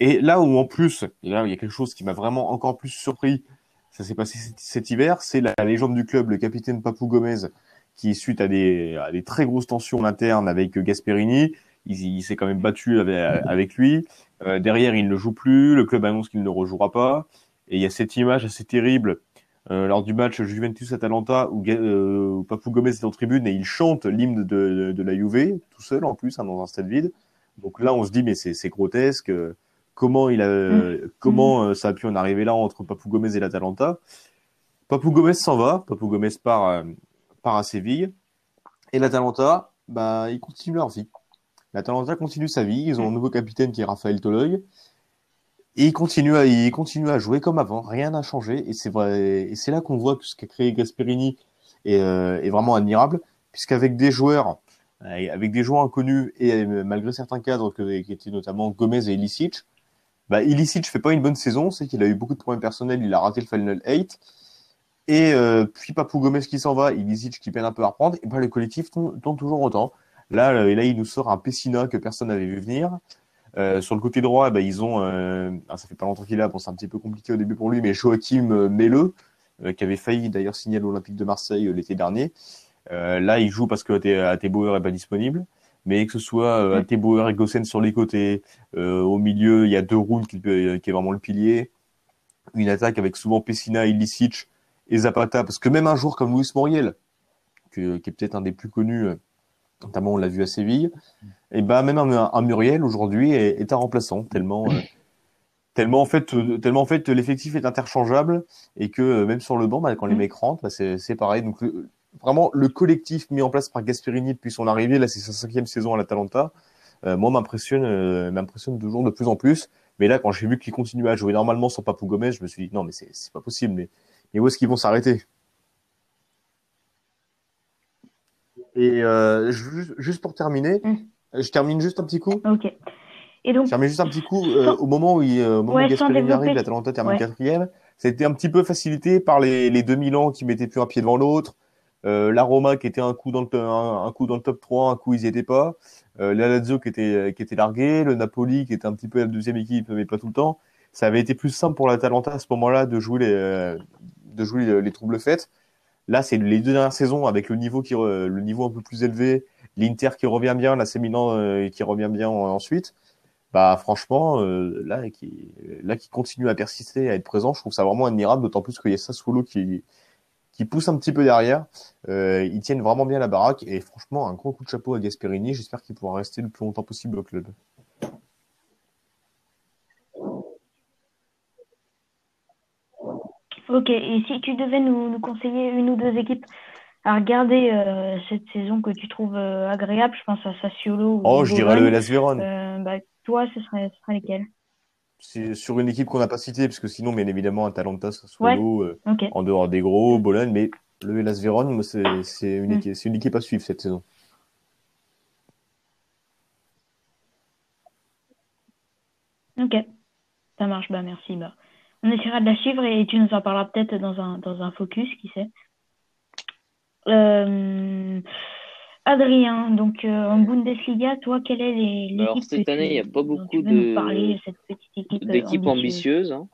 Et là où en plus, et là il y a quelque chose qui m'a vraiment encore plus surpris, ça s'est passé cet, hiver, c'est la, légende du club, le capitaine Papou Gomez, qui suite à des, à des très grosses tensions internes avec Gasperini, il, s'est quand même battu avec, lui. Euh, derrière, il ne joue plus. Le club annonce qu'il ne rejouera pas. Et il y a cette image assez terrible euh, lors du match Juventus-Atalanta où, euh, où Papou Gomez est en tribune et il chante l'hymne de, de, de, la Juve tout seul en plus hein, dans un stade vide. Donc là, on se dit mais c'est grotesque. Comment il a, mmh. comment euh, ça a pu en arriver là entre Papou Gomez et l'Atalanta Papou Gomez s'en va. Papou Gomez part, euh, part à Séville et l'Atalanta, bah, ils continuent leur vie. L'Atalanta continue sa vie. Ils ont un nouveau capitaine qui est Raphaël Toloy. Et ils continuent à, ils continuent à jouer comme avant. Rien n'a changé. Et c'est vrai, et c'est là qu'on voit que ce qu'a créé Gasperini est, euh, est vraiment admirable. Puisqu'avec des joueurs, avec des joueurs inconnus et malgré certains cadres que, qui étaient notamment Gomez et Ilicic, bah, Ilicic fait pas une bonne saison. C'est qu'il a eu beaucoup de problèmes personnels. Il a raté le Final 8. Et euh, puis Papou Gomez qui s'en va, Ilicic qui peine un peu à reprendre. Et ben, le collectif tourne toujours autant. Là, là, il nous sort un Pessina que personne n'avait vu venir. Euh, sur le côté droit, bah, ils ont, euh, ah, ça fait pas longtemps qu'il là, bon, c'est un petit peu compliqué au début pour lui, mais Joachim euh, Melleux, qui avait failli d'ailleurs signer à l'Olympique de Marseille euh, l'été dernier. Euh, là, il joue parce que Atebauer est pas disponible, mais que ce soit euh, Atebauer et Gossen sur les côtés, euh, au milieu, il y a deux rounds qui, qui, est vraiment le pilier. Une attaque avec souvent Pessina, Ilicic et Zapata, parce que même un joueur comme Luis Moriel, que, qui est peut-être un des plus connus notamment on l'a vu à Séville, et ben même un, un Muriel aujourd'hui est, est, un remplaçant tellement euh, tellement en fait euh, tellement en fait l'effectif est interchangeable et que euh, même sur le banc bah, quand les mecs rentrent bah, c'est pareil. Donc vraiment le collectif mis en place par Gasperini depuis son arrivée là c'est sa cinquième saison à l'Atalanta euh, moi m'impressionne euh, m'impressionne toujours de plus en plus mais là quand j'ai vu qu'il continuait à jouer normalement sans Papou Gomez je me suis dit non mais c'est pas possible mais, mais où est-ce qu'ils vont s'arrêter? Et euh, juste, juste, pour terminer, mmh. je termine juste un petit coup. Ok. Et donc, je termine juste un petit coup. Euh, au moment où, il, au moment ouais, où Gasperini arrive, l'Atalanta termine quatrième. C'était un petit peu facilité par les, les 2000 ans qui mettaient plus un pied devant l'autre. Euh, la Roma qui était un coup dans le un, coup dans le top 3, un coup ils y étaient pas. Euh, la Lazio qui était qui était largué, le Napoli qui était un petit peu la deuxième équipe mais pas tout le temps. Ça avait été plus simple pour l'Atalanta à ce moment-là de jouer les de jouer les, les troubles faites. Là, c'est les deux dernières saisons avec le niveau qui le niveau un peu plus élevé, l'Inter qui revient bien, la Milan euh, qui revient bien ensuite. Bah franchement, euh, là qui là qui continue à persister, à être présent, je trouve ça vraiment admirable. D'autant plus qu'il y a Sassuolo qui qui pousse un petit peu derrière. Euh, ils tiennent vraiment bien la baraque et franchement un gros coup de chapeau à Gasperini. J'espère qu'il pourra rester le plus longtemps possible au club. Ok, et si tu devais nous, nous conseiller une ou deux équipes à regarder cette saison que tu trouves agréable Je pense à Sassuolo. oh, je dirais le Las Vérone. Bah, toi, ce serait, ce serait lesquels sur une équipe qu'on n'a pas citée, parce que sinon, bien évidemment, Atalanta, Sassuolo, ouais. okay. en dehors des gros, Bologne, mais le Las Vérone, c'est une, mm. une équipe à suivre cette saison. Ok, ça marche, bah merci. Bah, on essaiera de la suivre et tu nous en parleras peut-être dans un, dans un focus, qui sait. Euh, Adrien, donc euh, en Bundesliga, toi, quelle est l'équipe Alors cette année, il n'y a pas beaucoup de d'équipes ambitieuses. Hein.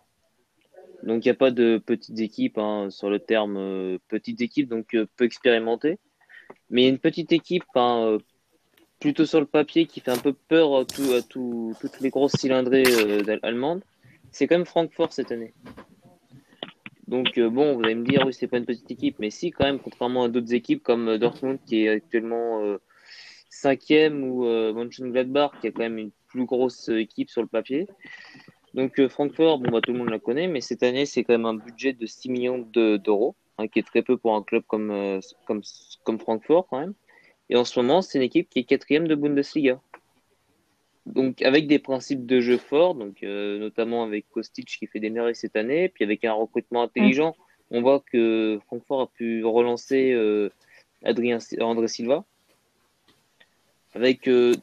Donc il n'y a pas de petites équipes hein, sur le terme euh, petites équipes, donc peu expérimentées. Mais il y a une petite équipe hein, plutôt sur le papier qui fait un peu peur à, tout, à tout, toutes les grosses cylindrées euh, allemandes, c'est quand même Francfort cette année. Donc euh, bon, vous allez me dire, oui, c'est pas une petite équipe, mais si quand même, contrairement à d'autres équipes comme euh, Dortmund qui est actuellement cinquième ou Mönchengladbach qui a quand même une plus grosse équipe sur le papier. Donc Francfort, bon bah tout le monde la connaît, mais cette année c'est quand même un budget de 6 millions d'euros, hein, qui est très peu pour un club comme comme comme Francfort quand même. Et en ce moment, c'est une équipe qui est quatrième de Bundesliga. Donc avec des principes de jeu forts, donc euh, notamment avec Kostic qui fait des merveilles cette année, puis avec un recrutement intelligent, on voit que Francfort a pu relancer euh, Adrien André Silva. Avec euh,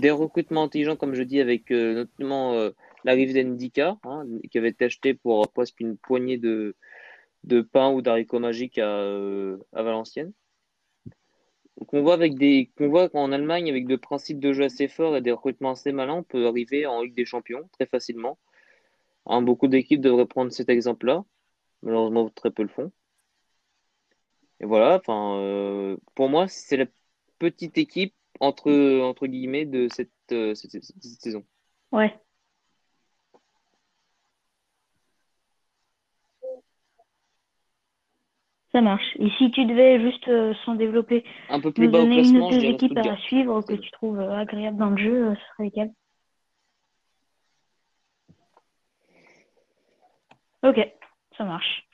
des recrutements intelligents, comme je dis, avec notamment l'arrivée d'Endika, hein, qui avait été acheté pour presque une poignée de, de pain ou d'haricots magiques à, à Valenciennes qu'on voit avec des voit qu'en Allemagne avec des principes de jeu assez forts et des recrutements assez malins, on peut arriver en Ligue des Champions très facilement. Hein, beaucoup d'équipes devraient prendre cet exemple-là. Malheureusement, très peu le font. Et voilà, enfin, euh, pour moi, c'est la petite équipe entre entre guillemets de cette, euh, cette, cette saison. Ouais. Ça marche. Et si tu devais juste euh, s'en développer, un peu plus nous bas donner au une ou deux équipes à suivre que tu trouves euh, agréables dans le jeu, euh, ce serait lesquelles? Ok, ça marche.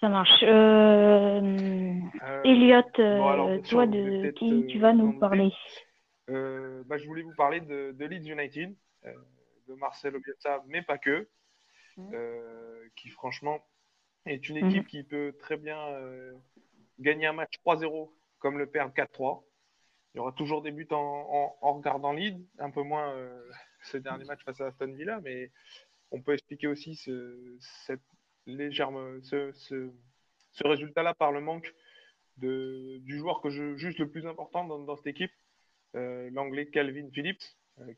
Ça marche. Euh... Elliot, toi, de qui tu vas nous parler? Bah, Je voulais vous parler de, de Leeds United, de Marcelo Bielsa, mais pas que, mmh. qui franchement est une équipe mhm. qui peut très bien euh, gagner un match 3-0 comme le perdre 4-3. Il y aura toujours des buts en, regardant lead, un peu moins euh, ce dernier match face à Aston Villa, mais on peut expliquer aussi ce, cette légère, ce, ce, résultat-là par le manque de, du joueur que je juge le plus important dans, cette équipe, euh, l'anglais Calvin Phillips,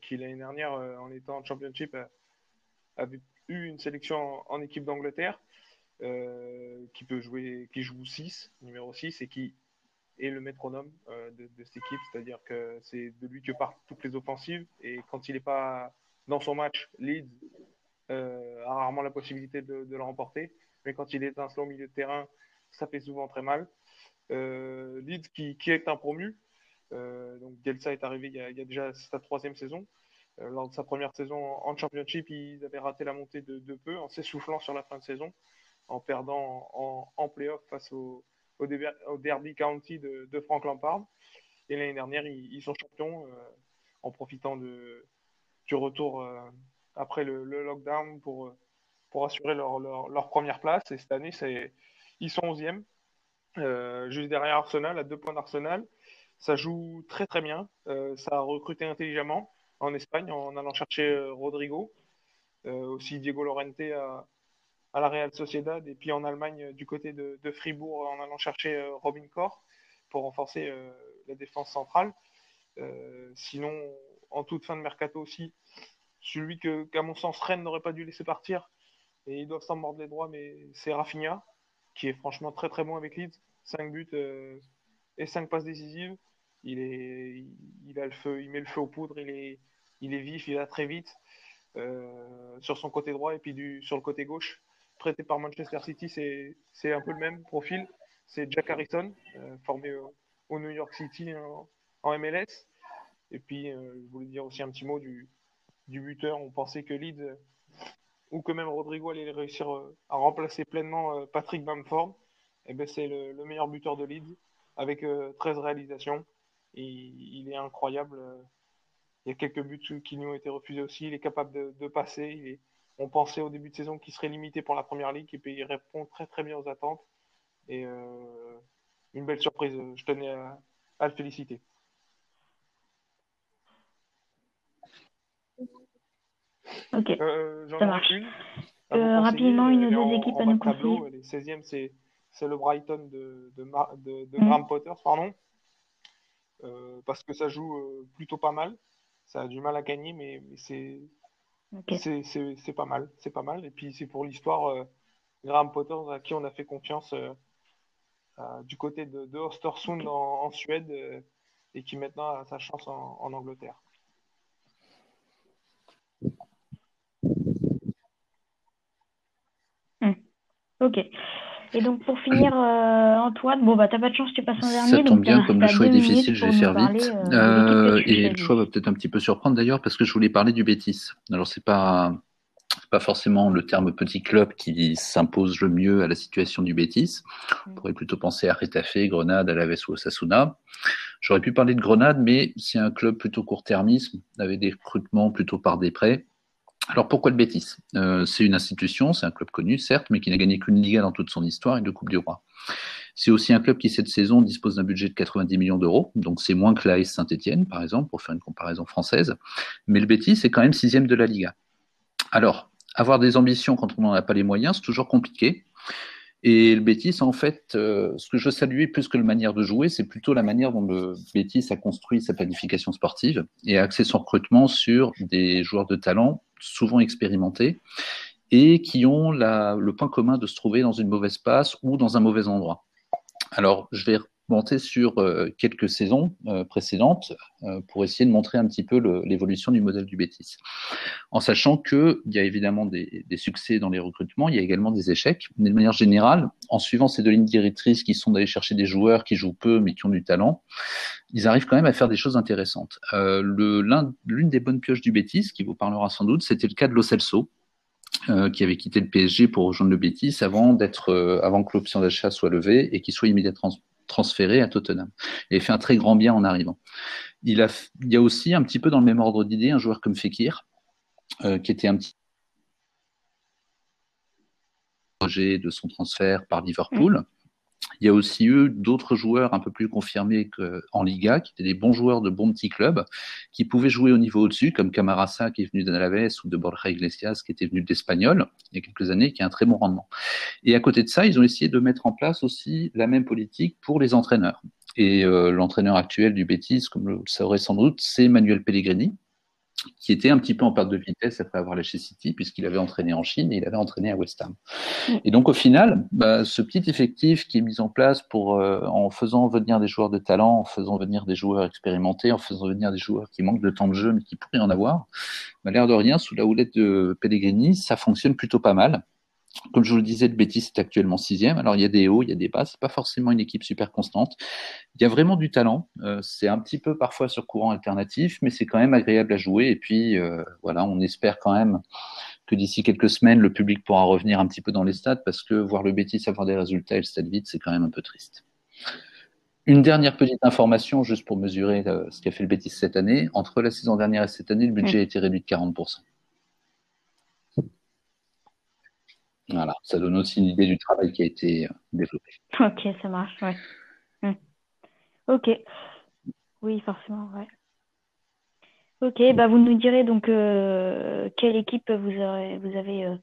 qui l'année dernière, en étant en championship, avait eu une sélection en équipe d'Angleterre euh, qui peut jouer, qui joue 6, numéro 6, et qui est le métronome euh, de, cette équipe, c'est-à-dire que c'est de lui que partent toutes les offensives, et quand il n'est pas dans son match, Leeds euh, a rarement la possibilité de, le remporter, mais quand il est un au milieu de terrain, ça fait souvent très mal. Leeds qui, est un promu, donc Gelsa est arrivé il y, a, déjà sa troisième saison. lors de sa première saison en championship, ils avaient raté la montée de peu en s'essoufflant sur la fin de saison en perdant en, en playoff face au, au, Derby County de, de, Frank Lampard. Et l'année dernière, ils, sont champions euh, en profitant de, du retour euh, après le, lockdown pour, pour assurer leur, leur, première place. Et cette année, ils sont 11e, euh, juste derrière Arsenal, à deux points d'Arsenal. Ça joue très très bien. ça a recruté intelligemment en Espagne en allant chercher Rodrigo. aussi Diego Lorente a, à la Real Sociedad et puis en Allemagne euh, du côté de, Fribourg en allant chercher euh, Robin Koch pour renforcer euh, la défense centrale. sinon, en toute fin de mercato aussi, celui que, qu'à mon sens, Rennes n'aurait pas dû laisser partir, et ils doivent s'en mordre les droits, mais c'est Rafinha, qui est franchement très très bon avec Leeds. 5 buts et 5 passes décisives. Il, est, il, a le feu, il met le feu aux poudres, il est, il est vif, il va très vite. sur son côté droit et puis du, sur le côté gauche prêté par Manchester City, c'est un peu le même profil. C'est Jack Harrison, euh, formé au, New York City en, MLS. Et puis, euh, je voulais dire aussi un petit mot du, du buteur. On pensait que Leeds ou que même Rodrigo allait réussir euh, à remplacer pleinement Patrick Bamford. eh ben, c'est le, le meilleur buteur de Leeds avec euh, 13 réalisations. Il est incroyable. Il y a quelques buts qui lui ont été refusés aussi. Il est capable de, de passer. Il est... On pensait au début de saison qu'il serait limité pour la première ligue et puis il répond très très bien aux attentes. Et euh, une belle surprise. Je tenais à, à le féliciter. Ok. Euh, Ça marche. une. Euh, rapidement, une ou deux équipes en à nous tableau. conseiller. Est 16e, c'est c'est le Brighton de, de, de, de Mm. Graham Potter, pardon. Euh, parce que ça joue plutôt pas mal. Ça a du mal à gagner, mais, mais c'est C'est- pas mal. C'est pas mal. Et puis c'est pour l'histoire, euh, Graham Potter, à qui on a fait confiance euh, euh, du côté de, de Östersund en, en Suède et qui maintenant a sa chance en, en Angleterre. Ok. Et donc pour finir, euh, Antoine, bon bah t'as pas de chance, tu passes en dernier. Ça donc tombe bien, t'as- comme le choix est difficile, je vais faire vite. euh, Euh, et le choix va peut-être un petit peu surprendre d'ailleurs parce que je voulais parler du Bétis. Alors c'est pas pas forcément le terme petit club qui s'impose le mieux à la situation du Bétis. On pourrait plutôt penser à Retafe, Grenade, Alaves ou Osasuna. J'aurais pu parler de Grenade, mais c'est un club plutôt court-termisme, avec des recrutements plutôt par des prêts. Alors pourquoi le Bétis Euh, C'est une institution, c'est un club connu, certes, mais qui n'a gagné qu'une Liga dans toute son histoire et deux Coupes du Roi. C'est aussi un club qui, cette saison, dispose d'un budget de 90 millions d'euros, donc c'est moins que l'AS Saint-Etienne, par exemple, pour faire une comparaison française. Mais le Bétis est quand même sixième de la Liga. Alors, avoir des ambitions quand on n'en a pas les moyens, c'est toujours compliqué. Et le Bétis, en fait, euh, ce que je saluais plus que la manière de jouer, c'est plutôt la manière dont le Bétis a construit sa planification sportive et a axé son recrutement sur des joueurs de talent, souvent expérimentés, et qui ont la, le point commun de se trouver dans une mauvaise passe ou dans un mauvais endroit. Alors, je vais remonter sur euh, quelques saisons euh, précédentes euh, pour essayer de montrer un petit peu l'évolution du modèle du Bétis. En sachant qu'il y a évidemment des, succès dans les recrutements, il y a également des échecs, mais de manière générale, en suivant ces deux lignes directrices qui sont d'aller chercher des joueurs qui jouent peu mais qui ont du talent, ils arrivent quand même à faire des choses intéressantes. L'une des bonnes pioches du Bétis, qui vous parlera sans doute, c'était le cas de Lo Celso, euh, qui avait quitté le PSG pour rejoindre le Bétis avant avant que l'option d'achat soit levée et qu'il soit immédiatement transféré à Tottenham. A fait un très grand bien en arrivant. Il, y a aussi un petit peu dans le même ordre d'idée un joueur comme Fekir, euh, qui était un petit projet de son transfert par Liverpool. Il y a aussi eu d'autres joueurs un peu plus confirmés qu'en Liga, qui étaient des bons joueurs de bons petits clubs, qui pouvaient jouer au niveau au-dessus, comme Camarasa qui est venu d'Alaves ou de Borja Iglesias qui était venu d'Espagnol il y a quelques années, qui a un très bon rendement. Et à côté de ça, ils ont essayé de mettre en place aussi la même politique pour les entraîneurs. Et euh, l'entraîneur actuel du Betis, comme le saurez sans doute, c'est Manuel Pellegrini, qui était un petit peu en perte de vitesse après avoir lâché City, puisqu'il avait entraîné en Chine et il avait entraîné à West Ham. Et donc au final, bah, ce petit effectif qui est mis en place pour, euh, en faisant venir des joueurs de talent, en faisant venir des joueurs expérimentés, en faisant venir des joueurs qui manquent de temps de jeu mais qui pourraient en avoir, bah, l'air de rien, sous la houlette de Pellegrini, ça fonctionne plutôt pas mal. Comme je vous le disais, le Betis est actuellement sixième. Alors il y a des hauts, il y a des bas. C'est pas forcément une équipe super constante. Il y a vraiment du talent. Euh, c'est un petit peu parfois sur courant alternatif, mais c'est quand même agréable à jouer. Et puis euh, voilà, on espère quand même que d'ici quelques semaines, le public pourra revenir un petit peu dans les stades parce que voir le Betis avoir des résultats et le stade vide, c'est quand même un peu triste. Une dernière petite information, juste pour mesurer euh, ce qu'a fait le Betis cette année. Entre la saison dernière et cette année, le budget a été réduit de 40%. Voilà, ça donne aussi une idée du travail qui a été euh, développé. Ok, ça marche, ouais. Hmm. Ok. Oui, forcément, ouais. Ok, bah vous nous direz donc euh, quelle équipe vous aurez, vous avez euh,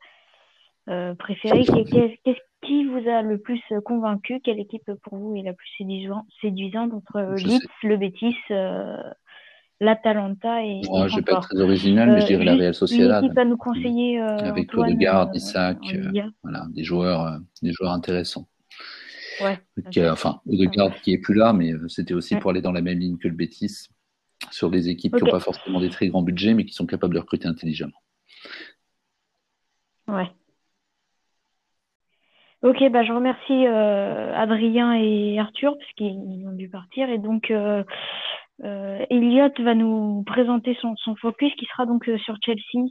euh, préférée, qu'est- qu'est- qu'est-ce qui vous a le plus convaincu, quelle équipe pour vous est la plus séduisante, séduisante entre Leeds, le Betis, euh, l'Atalanta et, et Moi, je vais pas être très original, mais je Euh, dirais la juste Real Sociedad. nous conseiller, euh, Avec euh, Isaac, euh. Voilà, des joueurs, euh, des joueurs intéressants. Ouais, Qui, euh, enfin, Odegaard qui est plus là, mais euh, c'était aussi Ouais. pour aller dans la même ligne que le Betis, sur des équipes qui n'ont pas forcément des très grands budgets, mais qui sont capables de recruter intelligemment. Ouais. Ok, bah je remercie euh, Adrien et Arthur parce qu'ils ont dû partir et donc euh, euh, Elliot va nous présenter son, son focus qui sera donc euh, sur Chelsea.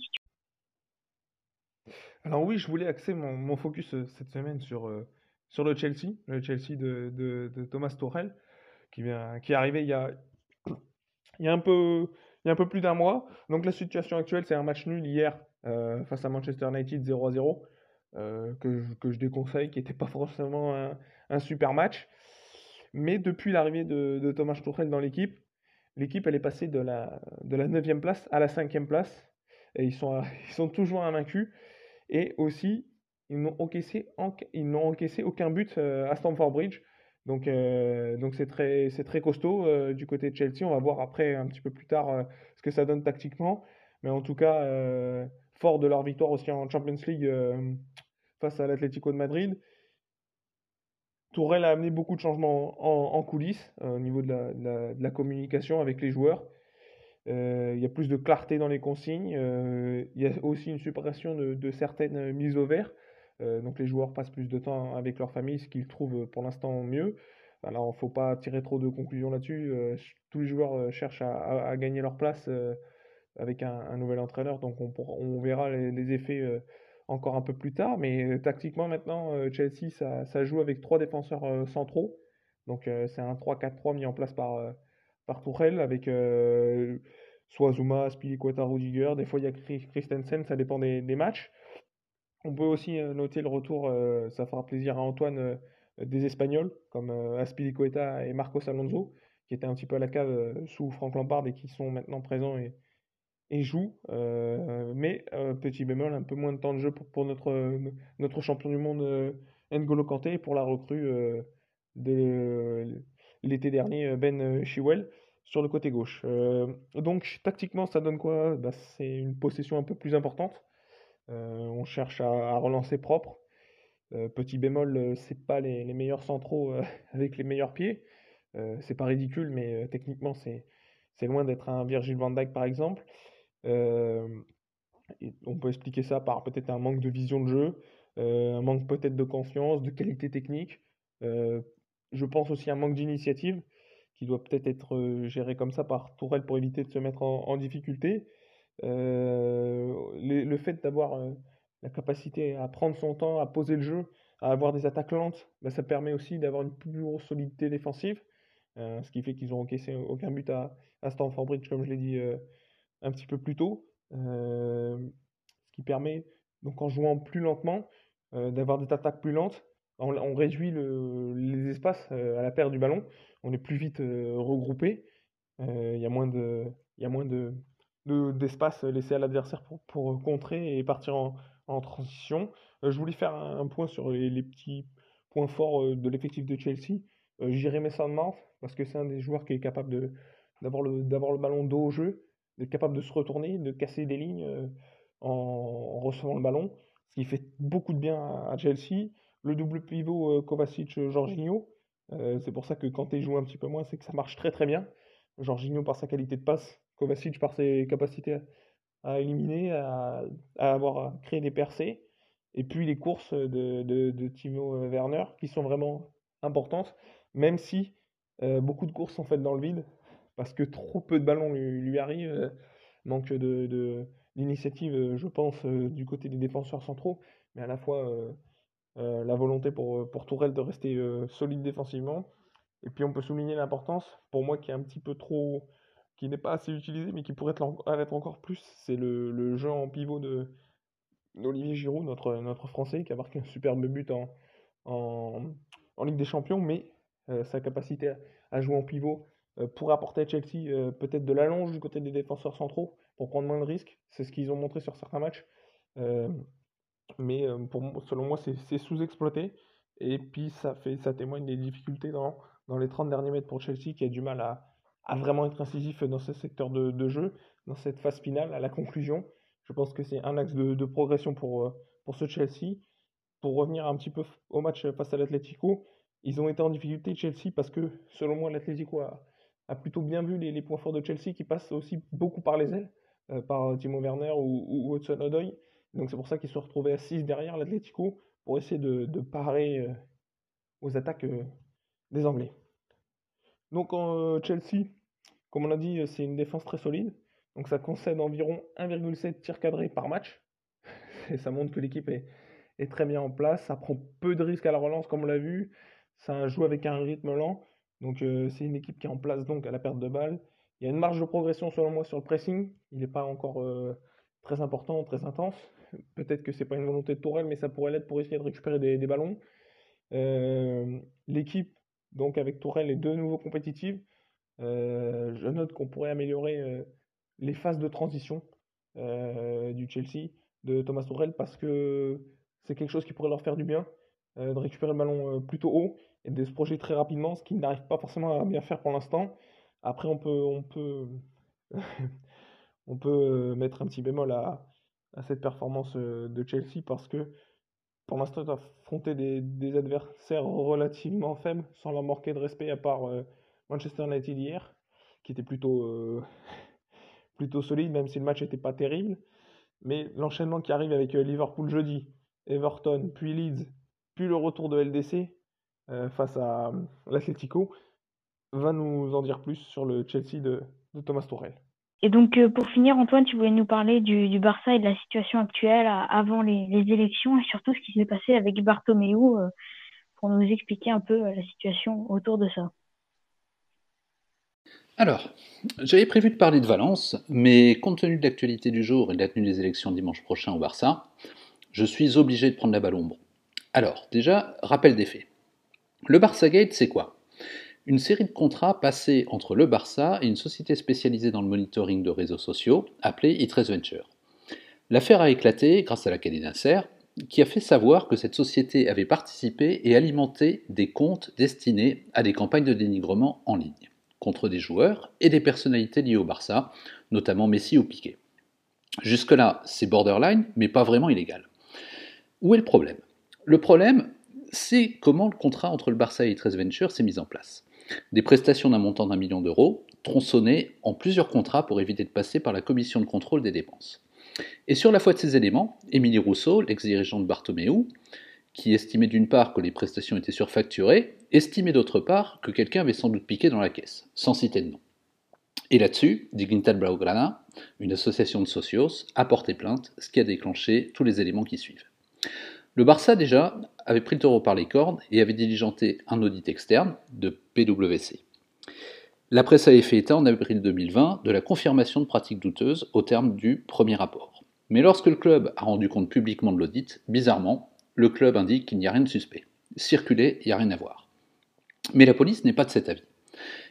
Alors oui, je voulais axer mon, mon focus euh, cette semaine sur, euh, sur le Chelsea, le Chelsea de, de, Thomas Tuchel, qui, vient, qui est arrivé il y a, il y a un peu, il y a un peu plus d'un mois. Donc la situation actuelle, c'est un match nul hier face à Manchester United 0 à 0, euh, que, je, que je déconseille, qui n'était pas forcément un, un, super match. Mais depuis l'arrivée de, de, Thomas Tuchel dans l'équipe, l'équipe elle est passée de la, de la 9e place à la 5e place. Et ils sont, ils sont toujours invaincus. Et aussi, ils n'ont encaissé, encaissé aucun but euh, à Stamford Bridge. Donc, euh, donc c'est très, très costaud euh, du côté de Chelsea. On va voir après un petit peu plus tard euh, ce que ça donne tactiquement, mais en tout cas, euh, fort de leur victoire aussi en Champions League face à l'Atlético de Madrid. Tourelle a amené beaucoup de changements en, coulisses au niveau de la, communication avec les joueurs. il y a plus de clarté dans les consignes. il y a aussi une suppression de, certaines mises au vert. Euh, donc les joueurs passent plus de temps avec leur famille, ce qu'ils trouvent pour l'instant mieux. Alors, il ne faut pas tirer trop de conclusions là-dessus. Euh, tous les joueurs euh, cherchent à, gagner leur place avec un, nouvel entraîneur, donc on, verra les effets encore un peu plus tard. Mais tactiquement, maintenant, Chelsea, ça, joue avec trois défenseurs centraux. Donc c'est un 3-4-3 mis en place par, par Tourelle avec soit Zuma, Rudiger. Des fois, il y a Christensen, ça dépend des, des matchs. On peut aussi euh, noter le retour, euh, ça fera plaisir à Antoine, euh, des Espagnols comme Aspilicueta et Marcos Alonso, qui étaient un petit peu à la cave sous Franck Lampard et qui sont maintenant présents et, et jouent. mais petit bémol, un peu moins de temps de jeu pour, notre, notre champion du monde N'Golo Kanté et pour la recrue de l'été dernier Ben Chilwell sur le côté gauche. donc tactiquement, ça donne quoi? Bah, C'est une possession un peu plus importante. Euh, on cherche à, relancer propre. Euh, petit bémol, euh, c'est pas les, les, meilleurs centraux avec les meilleurs pieds. c'est pas ridicule, mais techniquement, c'est c'est loin d'être un Virgil van Dijk par exemple. On peut expliquer ça par peut-être un manque de vision de jeu, un manque peut-être de confiance, de qualité technique. je pense aussi un manque d'initiative qui doit peut-être être géré comme ça par Tourelle pour éviter de se mettre en, difficulté. Euh, le fait d'avoir euh, la capacité à prendre son temps, à poser le jeu, à avoir des attaques lentes, bah, ça permet aussi d'avoir une plus grosse solidité défensive. Euh, ce qui fait qu'ils ont encaissé aucun but à, à Stamford Bridge, comme je l'ai dit euh, un petit peu plus tôt. Euh, ce qui permet, donc en jouant plus lentement, d'avoir des attaques plus lentes. On, réduit le, les espaces à la perte du ballon. On est plus vite regroupé. Il y a moins de, y de, d'espace laissé à l'adversaire pour, contrer et partir en, transition. Euh, je voulais faire un, point sur les, petits points forts euh, de l'effectif de Chelsea. Euh, J'irai Mason parce que c'est un des joueurs qui est capable d'avoir le d'avoir le ballon dos au jeu, d'être capable de se retourner, de casser des lignes euh, en, recevant le ballon, ce qui fait beaucoup de bien à, Chelsea. Le double pivot Kovacic-Jorginho, c'est pour ça que quand il joue un petit peu moins, c'est que ça marche très très bien. Jorginho par sa qualité de passe, Kovacic par ses capacités à, éliminer, à, avoir créé des percées, et puis les courses de, Timo Werner qui sont vraiment importantes, même si euh, beaucoup de courses sont faites dans le vide, parce que trop peu de ballons lui, arrivent, euh, manque de d'initiative, je pense, euh, du côté des défenseurs centraux, mais à la fois euh, euh, la volonté pour, pour Tourelle de rester solide défensivement. Et puis on peut souligner l'importance, pour moi qui est un petit peu trop qui n'est pas assez utilisé, mais qui pourrait être, encore plus, c'est le, le, jeu en pivot de d'Olivier Giroud, notre, notre Français, qui a marqué un superbe but en, en, en Ligue des Champions, mais euh, sa capacité à, jouer en pivot euh, pourrait apporter à Chelsea euh, peut-être de l'allonge du côté des défenseurs centraux pour prendre moins de risques. C'est ce qu'ils ont montré sur certains matchs. Euh, mais pour, selon moi, c'est sous-exploité. Et puis, ça, fait, ça témoigne des difficultés dans, dans les 30 derniers mètres pour Chelsea, qui a du mal à, à vraiment être incisif dans ce secteur de, jeu, dans cette phase finale, à la conclusion. Je pense que c'est un axe de, progression pour, pour ce Chelsea. Pour revenir un petit peu au match face à l'Atlético, ils ont été en difficulté Chelsea parce que, selon moi, l'Atlético a, a, plutôt bien vu les, points forts de Chelsea qui passent aussi beaucoup par les ailes, euh, par Timo Werner ou, ou Hudson Odoi. Donc c'est pour ça qu'ils se sont retrouvés à 6 derrière l'Atlético pour essayer de, parer euh, aux attaques euh, des Anglais. Donc Chelsea, comme on l'a dit, c'est une défense très solide. Donc ça concède environ 1,7 tirs cadrés par match. Et ça montre que l'équipe est très bien en place. Ça prend peu de risques à la relance, comme on l'a vu. Ça joue avec un rythme lent. Donc, euh, c'est une équipe qui est en place donc à la perte de balle. Il y a une marge de progression, selon moi, sur le pressing. Il n'est pas encore euh, très important, très intense. Peut-être que c'est pas une volonté de Tourelle, mais ça pourrait l'être pour essayer de récupérer des, ballons. Euh, l'équipe, donc avec Tourelle, est de nouveau compétitive. je note qu'on pourrait améliorer les phases de transition du Chelsea de Thomas Tourelle parce que c'est quelque chose qui pourrait leur faire du bien, de récupérer le ballon euh, plutôt haut et de se projeter très rapidement, ce qu'ils n'arrivent pas forcément à bien faire pour l'instant. Après, on peut, on peut, on peut euh, mettre un petit bémol à, à cette performance de Chelsea parce que pour l'instant, ils affronté des, des, adversaires relativement faibles, sans leur manquer de respect, à part Manchester United hier, qui était plutôt, plutôt solide, même si le match n'était pas terrible. Mais l'enchaînement qui arrive avec Liverpool jeudi, Everton, puis Leeds, puis le retour de LDC euh, face à euh, l'Atlético, va nous en dire plus sur le Chelsea de, Thomas Tourelle. Et donc, euh, pour finir, Antoine, tu voulais nous parler du, Barça et de la situation actuelle avant les, élections et surtout ce qui s'est passé avec Bartomeu pour nous expliquer un peu la situation autour de ça. Alors, j'avais prévu de parler de Valence, mais compte tenu de l'actualité du jour et de la tenue des élections dimanche prochain au Barça, je suis obligé de prendre la balle ombre. Alors, déjà, rappel des faits. Le Barça Gate, c'est quoi? Une série de contrats passés entre le Barça et une société spécialisée dans le monitoring de réseaux sociaux appelée e Venture. L'affaire a éclaté grâce à la Nasser, qui a fait savoir que cette société avait participé et alimenté des comptes destinés à des campagnes de dénigrement en ligne, contre des joueurs et des personnalités liées au Barça, notamment Messi ou Piqué. Jusque-là, c'est borderline, mais pas vraiment illégal. Où est le problème? Le problème, c'est comment le contrat entre le Barça et 13 Venture s'est mis en place. Des prestations d'un montant d'un million d'euros, tronçonnées en plusieurs contrats pour éviter de passer par la commission de contrôle des dépenses. Et sur la foi de ces éléments, Émilie Rousseau, l'ex-dirigeant de Bartomeu, qui estimait d'une part que les prestations étaient surfacturées, estimait d'autre part que quelqu'un avait sans doute piqué dans la caisse, sans citer de nom. Et là-dessus, Dignidad Blaugrana, une association de socios, a porté plainte, ce qui a déclenché tous les éléments qui suivent. Le Barça, déjà, avait pris le taureau par les cornes et avait diligenté un audit externe de PwC. La presse avait fait état en avril 2020 de la confirmation de pratiques douteuses au terme du premier rapport. Mais lorsque le club a rendu compte publiquement de l'audit, bizarrement, le club indique qu'il n'y a rien de suspect. Circuler, il n'y a rien à voir. Mais la police n'est pas de cet avis.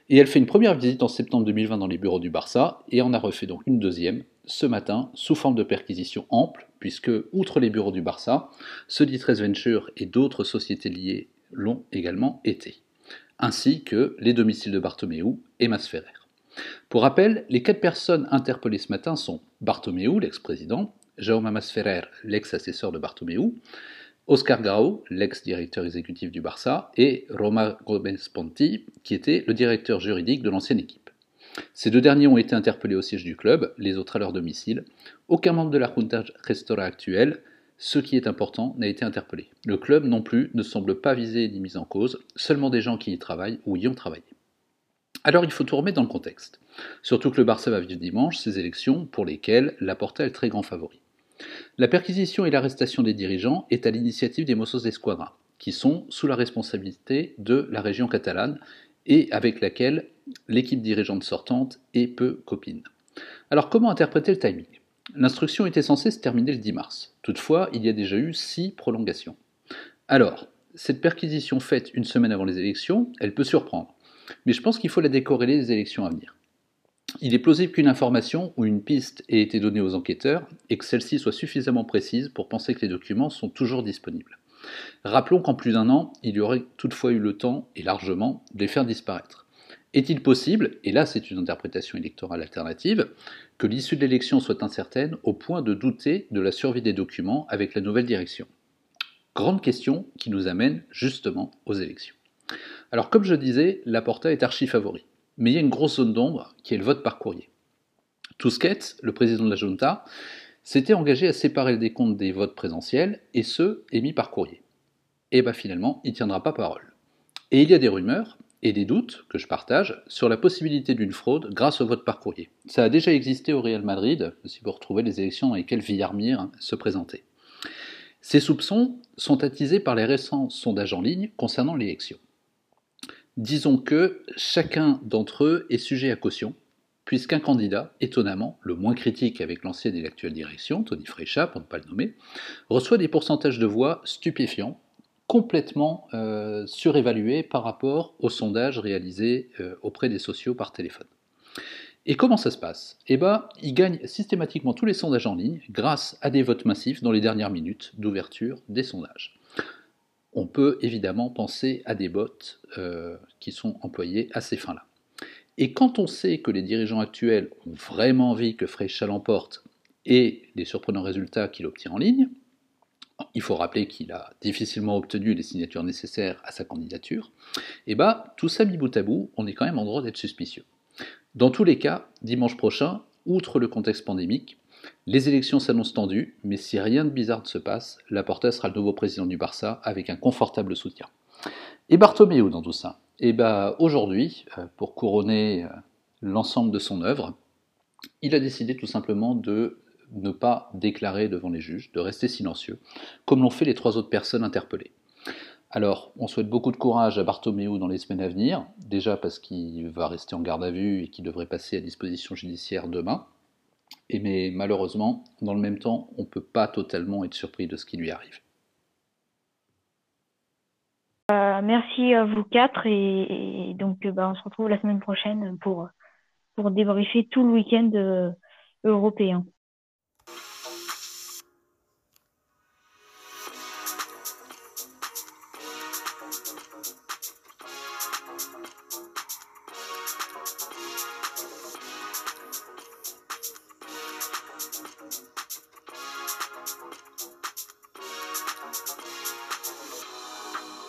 Et elle fait une première visite en septembre 2020 dans les bureaux du Barça et en a refait donc une deuxième ce matin sous forme de perquisition ample, puisque, outre les bureaux du Barça, ceux d'Itres Venture et d'autres sociétés liées l'ont également été, ainsi que les domiciles de Bartomeu et Masferrer. Pour rappel, les quatre personnes interpellées ce matin sont Bartomeu, l'ex-président, Jaume Masferrer, l'ex-assesseur de Bartomeu, Oscar Grau, l'ex-directeur exécutif du Barça, et Roma Gomez Ponti, qui était le directeur juridique de l'ancienne équipe. Ces deux derniers ont été interpellés au siège du club, les autres à leur domicile. Aucun membre de la Junta Restora actuelle, ce qui est important, n'a été interpellé. Le club non plus ne semble pas visé ni mis en cause, seulement des gens qui y travaillent ou y ont travaillé. Alors il faut tout remettre dans le contexte. Surtout que le Barça va vivre dimanche ces élections pour lesquelles Laporta est le très grand favori. La perquisition et l'arrestation des dirigeants est à l'initiative des Mossos d'Esquadra, qui sont sous la responsabilité de la région catalane et avec laquelle l'équipe dirigeante sortante est peu copine. Alors comment interpréter le timing? L'instruction était censée se terminer le 10 mars. Toutefois, il y a déjà eu six prolongations. Alors, cette perquisition faite une semaine avant les élections, elle peut surprendre. Mais je pense qu'il faut la décorréler des élections à venir. Il est plausible qu'une information ou une piste ait été donnée aux enquêteurs et que celle-ci soit suffisamment précise pour penser que les documents sont toujours disponibles. Rappelons qu'en plus d'un an, il y aurait toutefois eu le temps, et largement, de les faire disparaître. Est-il possible, et là c'est une interprétation électorale alternative, que l'issue de l'élection soit incertaine au point de douter de la survie des documents avec la nouvelle direction? Grande question qui nous amène justement aux élections. Alors comme je disais, la Porta est archi favori, mais il y a une grosse zone d'ombre qui est le vote par courrier. Tusquets, le président de la Junta, s'était engagé à séparer le décompte des votes présentiels et ceux émis par courrier. Et bien finalement, il ne tiendra pas parole. Et il y a des rumeurs et des doutes que je partage sur la possibilité d'une fraude grâce au vote par courrier. Ça a déjà existé au Real Madrid, si vous retrouvez les élections dans lesquelles Villarmir se présentait. Ces soupçons sont attisés par les récents sondages en ligne concernant l'élection. Disons que chacun d'entre eux est sujet à caution, puisqu'un candidat, étonnamment, le moins critique avec l'ancienne et l'actuelle direction, Tony Fréchat pour ne pas le nommer, reçoit des pourcentages de voix stupéfiants, complètement euh, surévalués par rapport aux sondages réalisés euh, auprès des sociaux par téléphone. Et comment ça se passe? Eh bien, il gagne systématiquement tous les sondages en ligne grâce à des votes massifs dans les dernières minutes d'ouverture des sondages on peut évidemment penser à des bots euh, qui sont employés à ces fins-là. Et quand on sait que les dirigeants actuels ont vraiment envie que Fréchal l'emporte et les surprenants résultats qu'il obtient en ligne, il faut rappeler qu'il a difficilement obtenu les signatures nécessaires à sa candidature, et eh bah tout ça mis bout à bout, on est quand même en droit d'être suspicieux. Dans tous les cas, dimanche prochain, outre le contexte pandémique, les élections s'annoncent tendues, mais si rien de bizarre ne se passe, Laporta sera le nouveau président du Barça avec un confortable soutien. Et Bartomeu dans tout ça Et eh bien aujourd'hui, euh, pour couronner euh, l'ensemble de son œuvre, il a décidé tout simplement de ne pas déclarer devant les juges, de rester silencieux, comme l'ont fait les trois autres personnes interpellées. Alors, on souhaite beaucoup de courage à Bartomeu dans les semaines à venir, déjà parce qu'il va rester en garde à vue et qu'il devrait passer à disposition judiciaire demain, et mais malheureusement, dans le même temps, on ne peut pas totalement être surpris de ce qui lui arrive. Euh, merci à vous quatre et, donc euh, bah, on se retrouve la semaine prochaine pour, pour débriefer tout le week-end euh, européen.